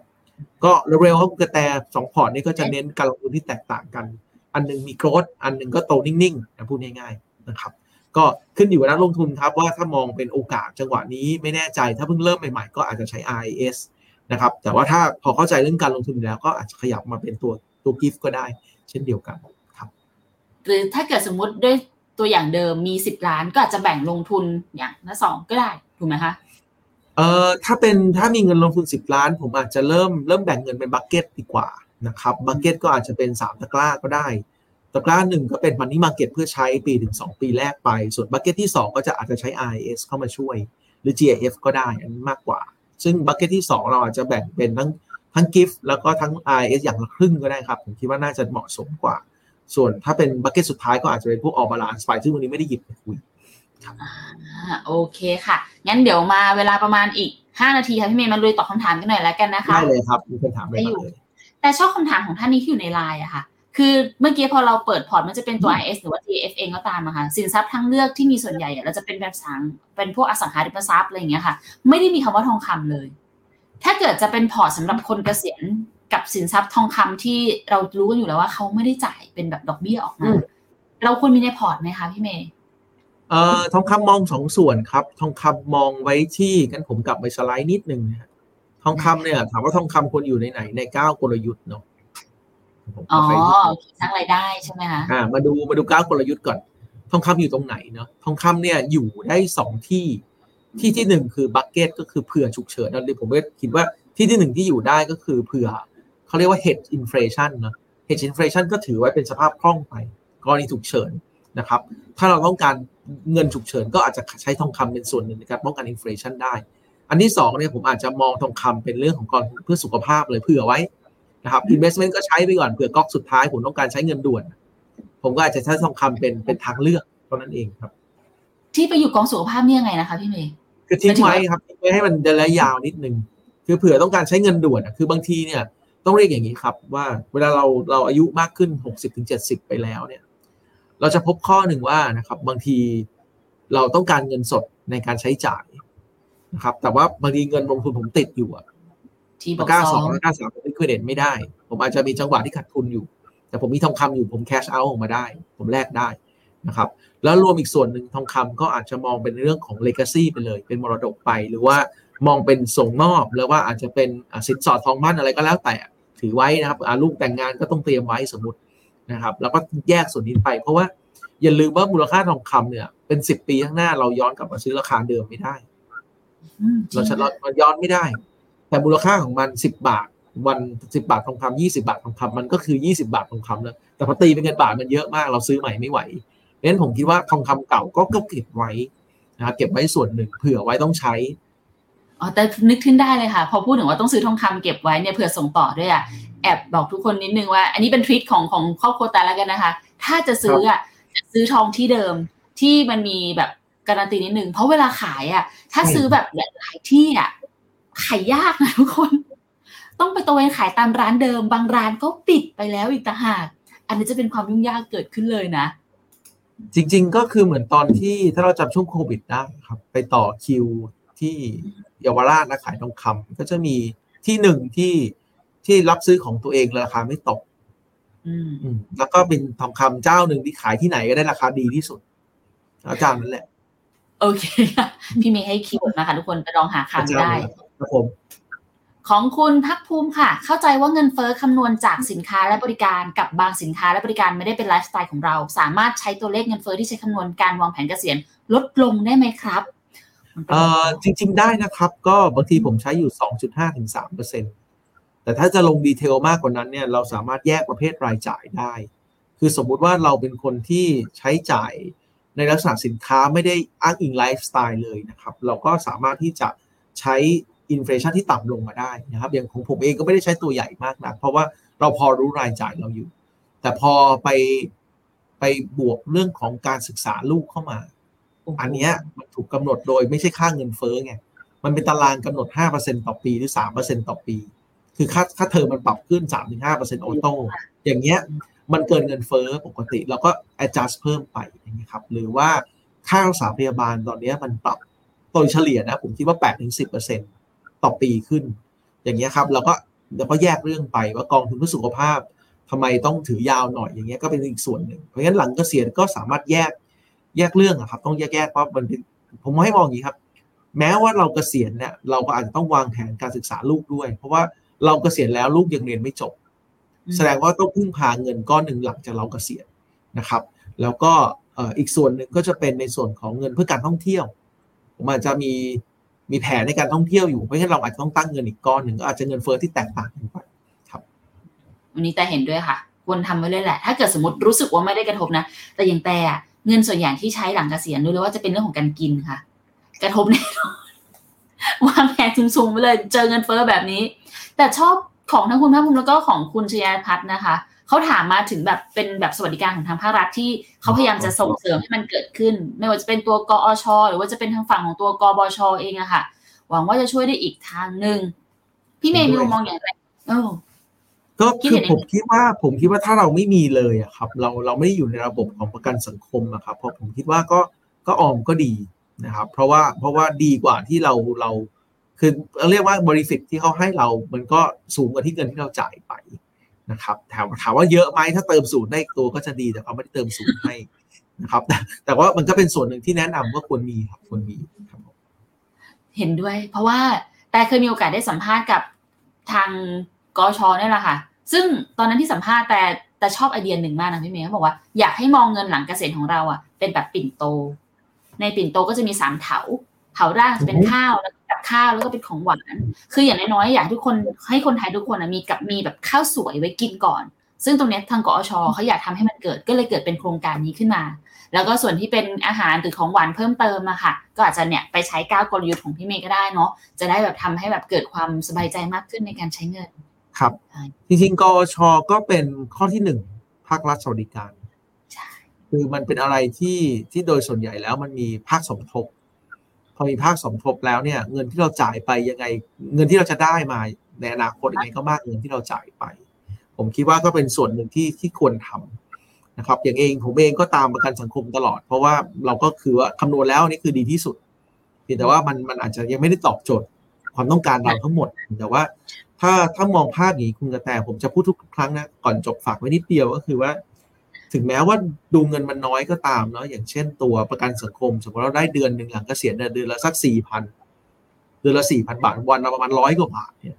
ก็เร็วๆครับกระแตสองพอร์ตนี้ก็จะเน้นการลงทุนที่แตกต่างกัน อันนึงมีโกรดอันนึงก็โตนิ่งๆนะพูดง่ายๆนะครับ ก็ขึ้นอยู่กับนักลงทุนครับว่าถ้ามองเป็นโอกาสจังหวะนี้ไม่แน่ใจถ้าเพิ่งเริ่มใหม่ๆ ก็อาจจะใช้ RIS นะครับแต่ว่าถ้าพอเข้าใจเรื่องการลงทุนแล้วก็อาจจะขยับมาเป็นตัวตัว GIF ก็ได้ เช่นเดียวกันครับ หรือถ้าเกิดสมมุติด้วยตัวอย่างเดิมมีสิบล้านก็อาจจะแบ่งลงทุนอย่างละสองก็ได้ถูกไหมคะเอ่อถ้าเป็นถ้ามีเงินลงทุนสิบล้าน ผมอาจจะเริ่มเริ่มแบ่งเงินเป็น bucket ดีกว่านะครับ bucket ก็อาจจะเป็นสามตะกร้าก็ได้ ตะกร้าหนึ่งก็เป็น money market เพื่อใช้ปีถึงสองปีแรกไป ส่วน bucket ที่สองก็จะอาจจะใช้ IS เข้ามาช่วย หรือ GIF ก็ได้อันนี้มากกว่า ซึ่ง bucket ที่สองเราอาจจะแบ่งเป็นทั้งทั้งกิฟต์แล้วก็ทั้ง IS อย่างละครึ่งก็ได้ครับ ผมคิดว่าน่าจะเหมาะสมกว่า ส่วนถ้าเป็น bucket สุดท้ายก็อาจจะเป็นพวก All Balance ไปซึ่งวันนี้ไม่ได้หยิบมาคุยโอเคค่ะ งั้นเดี๋ยวมาเวลาประมาณอีก 5 นาทีค่ะพี่เมย์มาลุยตอบคำถามกันหน่อยแล้วกันนะคะได้เลยครับมีคำถามอะไรอยู่แต่ชอบคำถามของท่านนี้ที่อยู่ในไลน์อะค่ะ คือเมื่อกี้พอเราเปิดพอร์ตมันจะเป็นตัว IS หรือว่า TF เองก็ตามอะค่ะสินทรัพย์ทั้งเลือกที่มีส่วนใหญ่เราจะเป็นแบบสังเป็นพวกอสังหาริมทรัพย์อะไรอย่างเงี้ยค่ะ ไม่ได้มีคำว่าทองคำเลย ถ้าเกิดจะเป็นพอร์ตสำหรับคนเกษียณกับสินทรัพย์ทองคำที่เรารู้กันอยู่แล้วว่าเขาไม่ได้จ่ายเป็นแบบดอกเบี้ยออกมาเราควรมีในพอร์ตไหมคะพี่เมย์เอ่อทองคำมองสองส่วนครับ ทองคำมองไว้ที่กันผมกลับไปสไลด์นิดนึงนะทองคำเนี่ยถามว่าทองคำควรอยู่ในไหนในเก้ากลยุทธ์เนาะ อ๋อสร้างรายได้ใช่ไหมคะอ่ามาดูมาดูเก้ากลยุทธ์ก่อน ทองคำอยู่ตรงไหนเนาะทองคำเนี่ยอยู่ได้สองที่ที่ที่หนึ่งคือ bucket ก็คือเผื่อฉุกเฉินนั่นเลยผมก็คิดว่าที่ที่หนึ่งที่อยู่ได้ก็คือเผื่อเขาเรียกว่า hedge inflation เนาะ hedge inflation ก็ถือไว้เป็นสภาพคล่องไปกรณีฉุกเฉินนะครับ ถ้าเราต้องการเงินฉุกเฉินก็อาจจะใช้ทองคำเป็นส่วนหนึ่งในการป้องกัน inflation ได้ อันที่สองเนี่ยผมอาจจะมองทองคำเป็นเรื่องของกองเพื่อสุขภาพเลยเผื่อไว้ นะครับ investment ก็ใช้ไปก่อนเผื่อก๊อกสุดท้ายผมต้องการใช้เงินด่วน ผมก็อาจจะใช้ทองคำเป็นเป็นทางเลือกเท่านั้นเองครับ ที่ไปอยู่กองสุขภาพนี่ยังไงนะคะพี่เมย์คือทิ้งไว้ครับทิ้งไว้ให้มันระยะยาวนิดนึงคือเผื่อต้องการใช้เงินด่วนคือบางทีเนี่ยต้องเรียกอย่างนี้ครับ ว่าเวลาเราเราอายุมากขึ้นหกสิบถึงเจ็ดสิบไปแล้วเนี่ย เราจะพบข้อหนึ่งว่านะครับ บางทีเราต้องการเงินสดในการใช้จ่ายนะครับ แต่ว่าบางทีเงินลงทุนผมติดอยู่อะ ที่บอกก้าสองก้าสามผมไม่เคยเด่นไม่ได้ ผมอาจจะมีจังหวะที่ขาดทุนอยู่ แต่ผมมีทองคำอยู่ผมแคชเอาออกมาได้ ผมแลกได้นะครับ แล้วรวมอีกส่วนหนึ่งทองคำก็อาจจะมองเป็นเรื่องของเลกาซีไปเลย เป็นมรดกไปหรือว่ามองเป็นส่งมอบแล้วว่าอาจจะเป็นสินสอดทองมั่นอะไรก็แล้วแต่ถือไว้นะครับลูกแต่งงานก็ต้องเตรียมไว้สมมตินะครับ แล้วก็แยกส่วนนี้ไป เพราะว่าอย่าลืมว่ามูลค่าทองคำเนี่ย เป็นสิบปีข้างหน้าเราย้อนกลับมาซื้อราคาเดิมไม่ได้เราจะเราย้อนไม่ได้ แต่มูลค่าของมันสิบบาท วันสิบาททองคำยี่สิบาททองคำมันก็คือยี่สิบาททองคำแล้ว แต่พอตีเป็นเงินบาทมันเยอะมากเราซื้อใหม่ไม่ไหวเพราะฉะนั้นผมคิดว่าทองคำเก่าก็ก็เก็บไว้นะครับเก็บไว้ส่วนหนึ่งเผื่อไว้ต้องใช้อ๋อแต่นึกขึ้นได้เลยค่ะ พอพูดถึงว่าต้องซื้อทองคำเก็บไว้เนี่ยเผื่อส่งต่อด้วยอะแอบบอกทุกคนนิดนึงว่า อันนี้เป็นทริคของของครอบครัวแต่ละกันนะคะ ถ้าจะซื้ออะจะซื้อทองที่เดิมที่มันมีแบบการันตีนิดนึง เพราะเวลาขายอะถ้าซื้อแบบหลายที่อะ ขายยากนะทุกคน ต้องไปตะเวนขายตามร้านเดิม บางร้านก็ปิดไปแล้วอีกต่างหาก อันนี้จะเป็นความยุ่งยากเกิดขึ้นเลยนะ จริง ๆ ก็คือเหมือนตอนที่ถ้าเราจำช่วงโควิดได้ครับ ไปต่อคิวที่เยาวราชนะขายทองคำก็จะมีที่หนึ่งที่ที่รับซื้อของตัวเองราคาไม่ตกอืมอืมแล้วก็เป็นทองคำเจ้าหนึ่งที่ขายที่ไหนก็ได้ราคาดีที่สุดอาจารย์นั่นแหละ โอเคค่ะพี่เมย์ให้ keyword มาค่ะทุกคนไปลองหาอาจารย์ได้ครับผม คำถามของคุณภาคภูมิค่ะ เข้าใจว่าเงินเฟ้อคำนวณจากสินค้าและบริการกับบางสินค้าและบริการไม่ได้เป็นไลฟ์สไตล์ของเรา สามารถใช้ตัวเลขเงินเฟ้อที่ใช้คำนวณการวางแผนเกษียณลดลงได้ไหมครับมันเป็นเอ่อจริง ๆ ได้นะครับ ก็บางทีผมใช้อยู่ 2.5ถึง3เปอร์เซ็นแต่ถ้าจะลง detail มากกว่านั้นเนี่ยเราสามารถแยกประเภทรายจ่ายได้ คือสมมุติว่าเราเป็นคนที่ใช้จ่ายในลักษณะสินค้าไม่ได้อ้างอิงไลฟ์สไตล์เลยนะครับ เราก็สามารถที่จะใช้ inflation ที่ต่ำลงมาได้นะครับอย่างของผมเองก็ไม่ได้ใช้ตัวใหญ่มากนะเพราะว่าเราพอรู้รายจ่ายเราอยู่ แต่พอไปไปบวกเรื่องของการศึกษาลูกเข้ามา อันเนี้ยมันถูกกำหนดโดยไม่ใช่ค่าเงินเฟ้อไงมันเป็นตารางกำหนด 5%ต่อปีหรือ 3%ต่อปี คือค่าค่าเทอมมันปรับขึ้น 3-5%โอโต้อย่างเงี้ยมันเกินเงินเฟ้อปกติเราก็ adjust เพิ่มไปอย่างเงี้ยครับหรือว่าค่ารักษาพยาบาลตอนเนี้ยมันปรับโดยเฉลี่ยนะผมคิดว่า8-10% ต่อปีขึ้น อย่างเงี้ยครับเราก็เราก็แยกเรื่องไปว่ากองทุนเพื่อสุขภาพทำไมต้องถือยาวหน่อยอย่างเงี้ยก็เป็นอีกส่วนหนึ่งเพราะงั้นหลังเกษียณก็สามารถแยกแยกเรื่องอะครับ ต้องแยกแยกเพราะมันเป็นผมให้มองอย่างนี้ครับ แม้ว่าเราเกษียณเนี่ยเราก็อาจจะต้องวางแผนการศึกษาลูกด้วย เพราะว่าเราเกษียณแล้วลูกยังเรียนไม่จบ แสดงว่าต้องพึ่งพาเงินก้อนหนึ่งหลังจากเราเกษียณนะครับ แล้วก็เอ่ออีกส่วนหนึ่งก็จะเป็นในส่วนของเงินเพื่อการท่องเที่ยวผมอาจจะมี มีแผนในการท่องเที่ยวอยู่เพราะฉะนั้นเราอาจจะต้องตั้งเงินอีกก้อนหนึ่งก็อาจจะเงินเฟ้อที่แตกต่างกันไปวันนี้แต่เห็นด้วยค่ะควรทำไว้เลยแหละ ถ้าเกิดสมมติรู้สึกว่าไม่ได้กระทบนะ แต่อย่างแต่เงินส่วนใหญ่ที่ใช้หลังเกษียณรู้เลยว่าจะเป็นเรื่องของการกินค่ะ กระทบแน่นอนวางแผนสูงๆไปเลย เจอเงินเฟ้อแบบนี้ แต่ชอบของทั้งคุณภาคภูมิแล้วก็ของคุณชยาพัฒน์นะคะ เขาถามมาถึงแบบเป็นแบบสวัสดิการของทางภาครัฐที่เขาพยายามจะส่งเสริมให้มันเกิดขึ้น ไม่ว่าจะเป็นตัวกอช หรือว่าจะเป็นทางฝั่งของตัวกบชเองอะค่ะ หวังว่าจะช่วยได้อีกทางหนึ่งพี่เมย์มีมุมมองอย่างไรเออก็คิดคืเห็อนยังไงผมคิดว่าผมคิดว่าถ้าเราไม่มีเลยอะครับ เราเราไม่ได้อยู่ในระบบของประกันสังคมอะครับเพราะผมคิดว่าก็ก็ออมก็ดีนะครับ เพราะว่าเพราะว่าดีกว่าที่เราเราคือเรียกว่าบริฟิตที่เขาให้เรา มันก็สูงกว่าที่เงินที่เราจ่ายไป นะครับถามถามว่าเยอะไหมถ้าเติมศูนย์ได้อีกตัวก็จะดีแต่เขาไม่ได้เติมศูนย์ให้นะครับ แต่แต่ว่ามันก็เป็นส่วนหนึ่งที่แนะนำว่าควรมีครับควรมีครับผมเห็นด้วย เพราะว่าแต่เคยมีโอกาสได้สัมภาษณ์กับทางกชเนี่ยแหละค่ะ ซึ่งตอนนั้นที่สัมภาษณ์แต่แต่ชอบไอเดียหนึ่งมากนะพี่เมย์เขาบอกว่าอยากให้มองเงินหลังเกษียณของเราอะเป็นแบบปิ่นโต ในปิ่นโตก็จะมีสามเถาเถาแรกจะเป็นข้าวแล้วก็กับ ข้าวแล้วก็เป็นของหวาน คืออย่างน้อยๆอยากให้ทุกคนให้คนไทยทุกคนนะมีกับมีแบบข้าวสวยไว้กินก่อน ซึ่งตรงเนี้ยทางกอชเขาอยากทำให้มันเกิดก็เลยเกิดเป็นโครงการนี้ขึ้นมา แล้วก็ส่วนที่เป็นอาหารหรือของหวานเพิ่มเติมอะค่ะ ก็อาจจะเนี่ยไปใช้ก้าวกลยุทธ์ของพี่เมย์ก็ได้เนาะจะได้แบบทำให้แบบเกิดความสบายใจมากขึ้นในการใช้เงิน ครับใช่จริงๆกอชก็เป็นข้อที่หนึ่งภาครัฐสวัสดิการใช่คือมันเป็นอะไรที่ที่โดยส่วนใหญ่แล้วมันมีภาคสมทบพ อมีภาคสมทบแล้วเนี่ย เงินที่เราจ่ายไปยังไง เงินที่เราจะได้มาในอนาคตยังไงก็มากเงินที่เราจ่ายไป ผมคิดว่าก็เป็นส่วนหนึ่งที่ที่ควรทำนะครับ อย่างเองผมเองก็ตามประกันสังคมตลอด เพราะว่าเราก็คือว่าคำนวณแล้วนี่คือดีที่สุดแต่ว่ามันมันอาจจะยังไม่ได้ตอบโจทย์ความต้องการเราทั้งหมด แต่ว่าถ้าถ้ามองภาพนี้คุณกระแตผมจะพูดทุกครั้งนะก่อนจบฝากไว้นิดเดียวก็คือว่า ถึงแม้ว่าดูเงินมันน้อยก็ตามเนาะอย่างเช่นตัวประกันสังคม สมมติเราได้เดือนหนึ่งหลังเกษียณเนี่ยเดือนละสักสี่พันเดือนละสี่พันบาทวันละประมาณร้อยกว่าบาทเนี่ย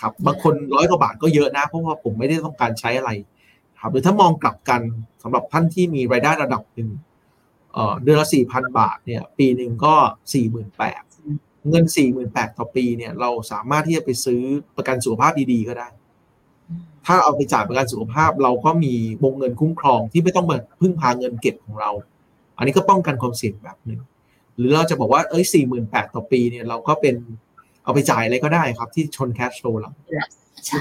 ครับบางคนร้อยกว่าบาทก็เยอะนะ เพราะว่าผมไม่ได้ต้องการใช้อะไร ครับหรือถ้ามองกลับกันสำหรับท่านที่มีรายได้ระดับหนึ่งเออเดือนละสี่พันบาทเนี่ย ปีหนึ่งก็สี่หมื่นแปดเงิน4 8 0 0 0ต่อปีเนี่ย เราสามารถที่จะไปซื้อประกันสุขภาพดีๆก็ได้ ถ้าเอาไปจ่ายประกันสุขภาพ เราก็มีวงเงินคุ้มครองที่ไม่ต้องมาพึ่งพาเงินเก็บของเรา อันนี้ก็ป้องกันความเสี่ยงแบบหนึ่งหรือเราจะบอกว่าเอ้ยสี่หมื่นแปดต่อปีเนี่ยเราก็เป็นเอาไปจ่ายอะไรก็ได้ครับ ที่ชน cash flow เราใช่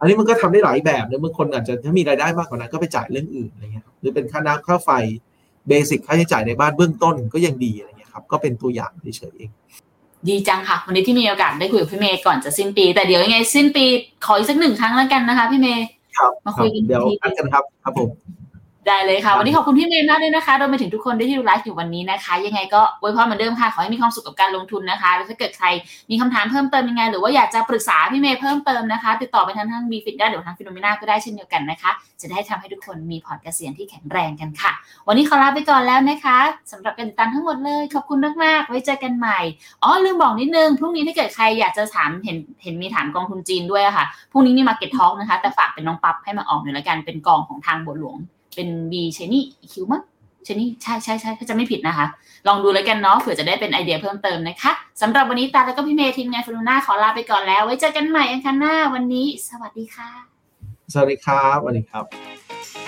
อันนี้มันก็ทำได้หลายแบบนะบางคนอาจจะถ้ามีรายได้มากกว่านั้นก็ไปจ่ายเรื่องอื่นอะไรเงี้ยครับหรือเป็นค่าน้ำค่าไฟ basic ค่าใช้จ่ายในบ้านเบื้องต้นก็ยังดีอะไรเงี้ยครับก็เป็นตัวอย่างเฉยๆเอง ดีจังค่ะ วันนี้ที่มีโอกาสได้คุยกับพี่เมย์ก่อนจะสิ้นปี แต่เดี๋ยวยังไงสิ้นปีขออีกสักหนึ่งครั้งแล้วกันนะคะ พี่เมย์ครับมาคุยกันเดี๋ยวทีนัดกันครับ ครับผม ได้เลยค่ะ วันนี้ขอบคุณพี่เมย์มากเลยนะคะรวมไปถึงทุกคนด้วยที่ดูไลฟ์อยู่วันนี้นะคะ ยังไงก็อวยพรเหมือนเดิมค่ะ ขอให้มีความสุขกับการลงทุนนะคะแล้วถ้าเกิดใครมีคำถามเพิ่มเติมยังไง หรือว่าอยากจะปรึกษาพี่เมย์เพิ่มเติมนะคะ ติดต่อไปทางทาง BFIT ได้หรือทาง FINNOMENA ก็ได้เช่นเดียวกันนะคะ จะได้ทำให้ทุกคนมีพอร์ตเกษียณที่แข็งแรงกันค่ะ วันนี้ขอลาไปก่อนแล้วนะคะสำหรับการติดตามทั้งหมดเลยขอบคุณมากๆไว้เจอกันใหม่อ๋อลืมบอกนิดนึงพรุ่งนี้ถ้าเกิดใครอยากจะถามเห็นเห็นมีถามกองทุนจีนด้วยอะค่ะพรุ่งนี้มี Market Talk นะคะ แต่ฝากเป็นน้องปั๊บให้มาออกหน่อยละกันเป็นกองของทางบัวหลวง เป็น B-CHINE-EQ มั้ง CHINE ใช่ใช่ใช่ถ้าจะไม่ผิดนะคะ ลองดูแล้วกันเนาะเผื่อจะได้เป็นไอเดียเพิ่มเติมนะคะสำหรับวันนี้ตาแล้วก็พี่เมย์ทีมงาน FINNOMENA ขอลาไปก่อนแล้ว ไว้เจอกันใหม่อังคารหน้าวันนี้ สวัสดีค่ะ สวัสดีครับสวัสดีครับ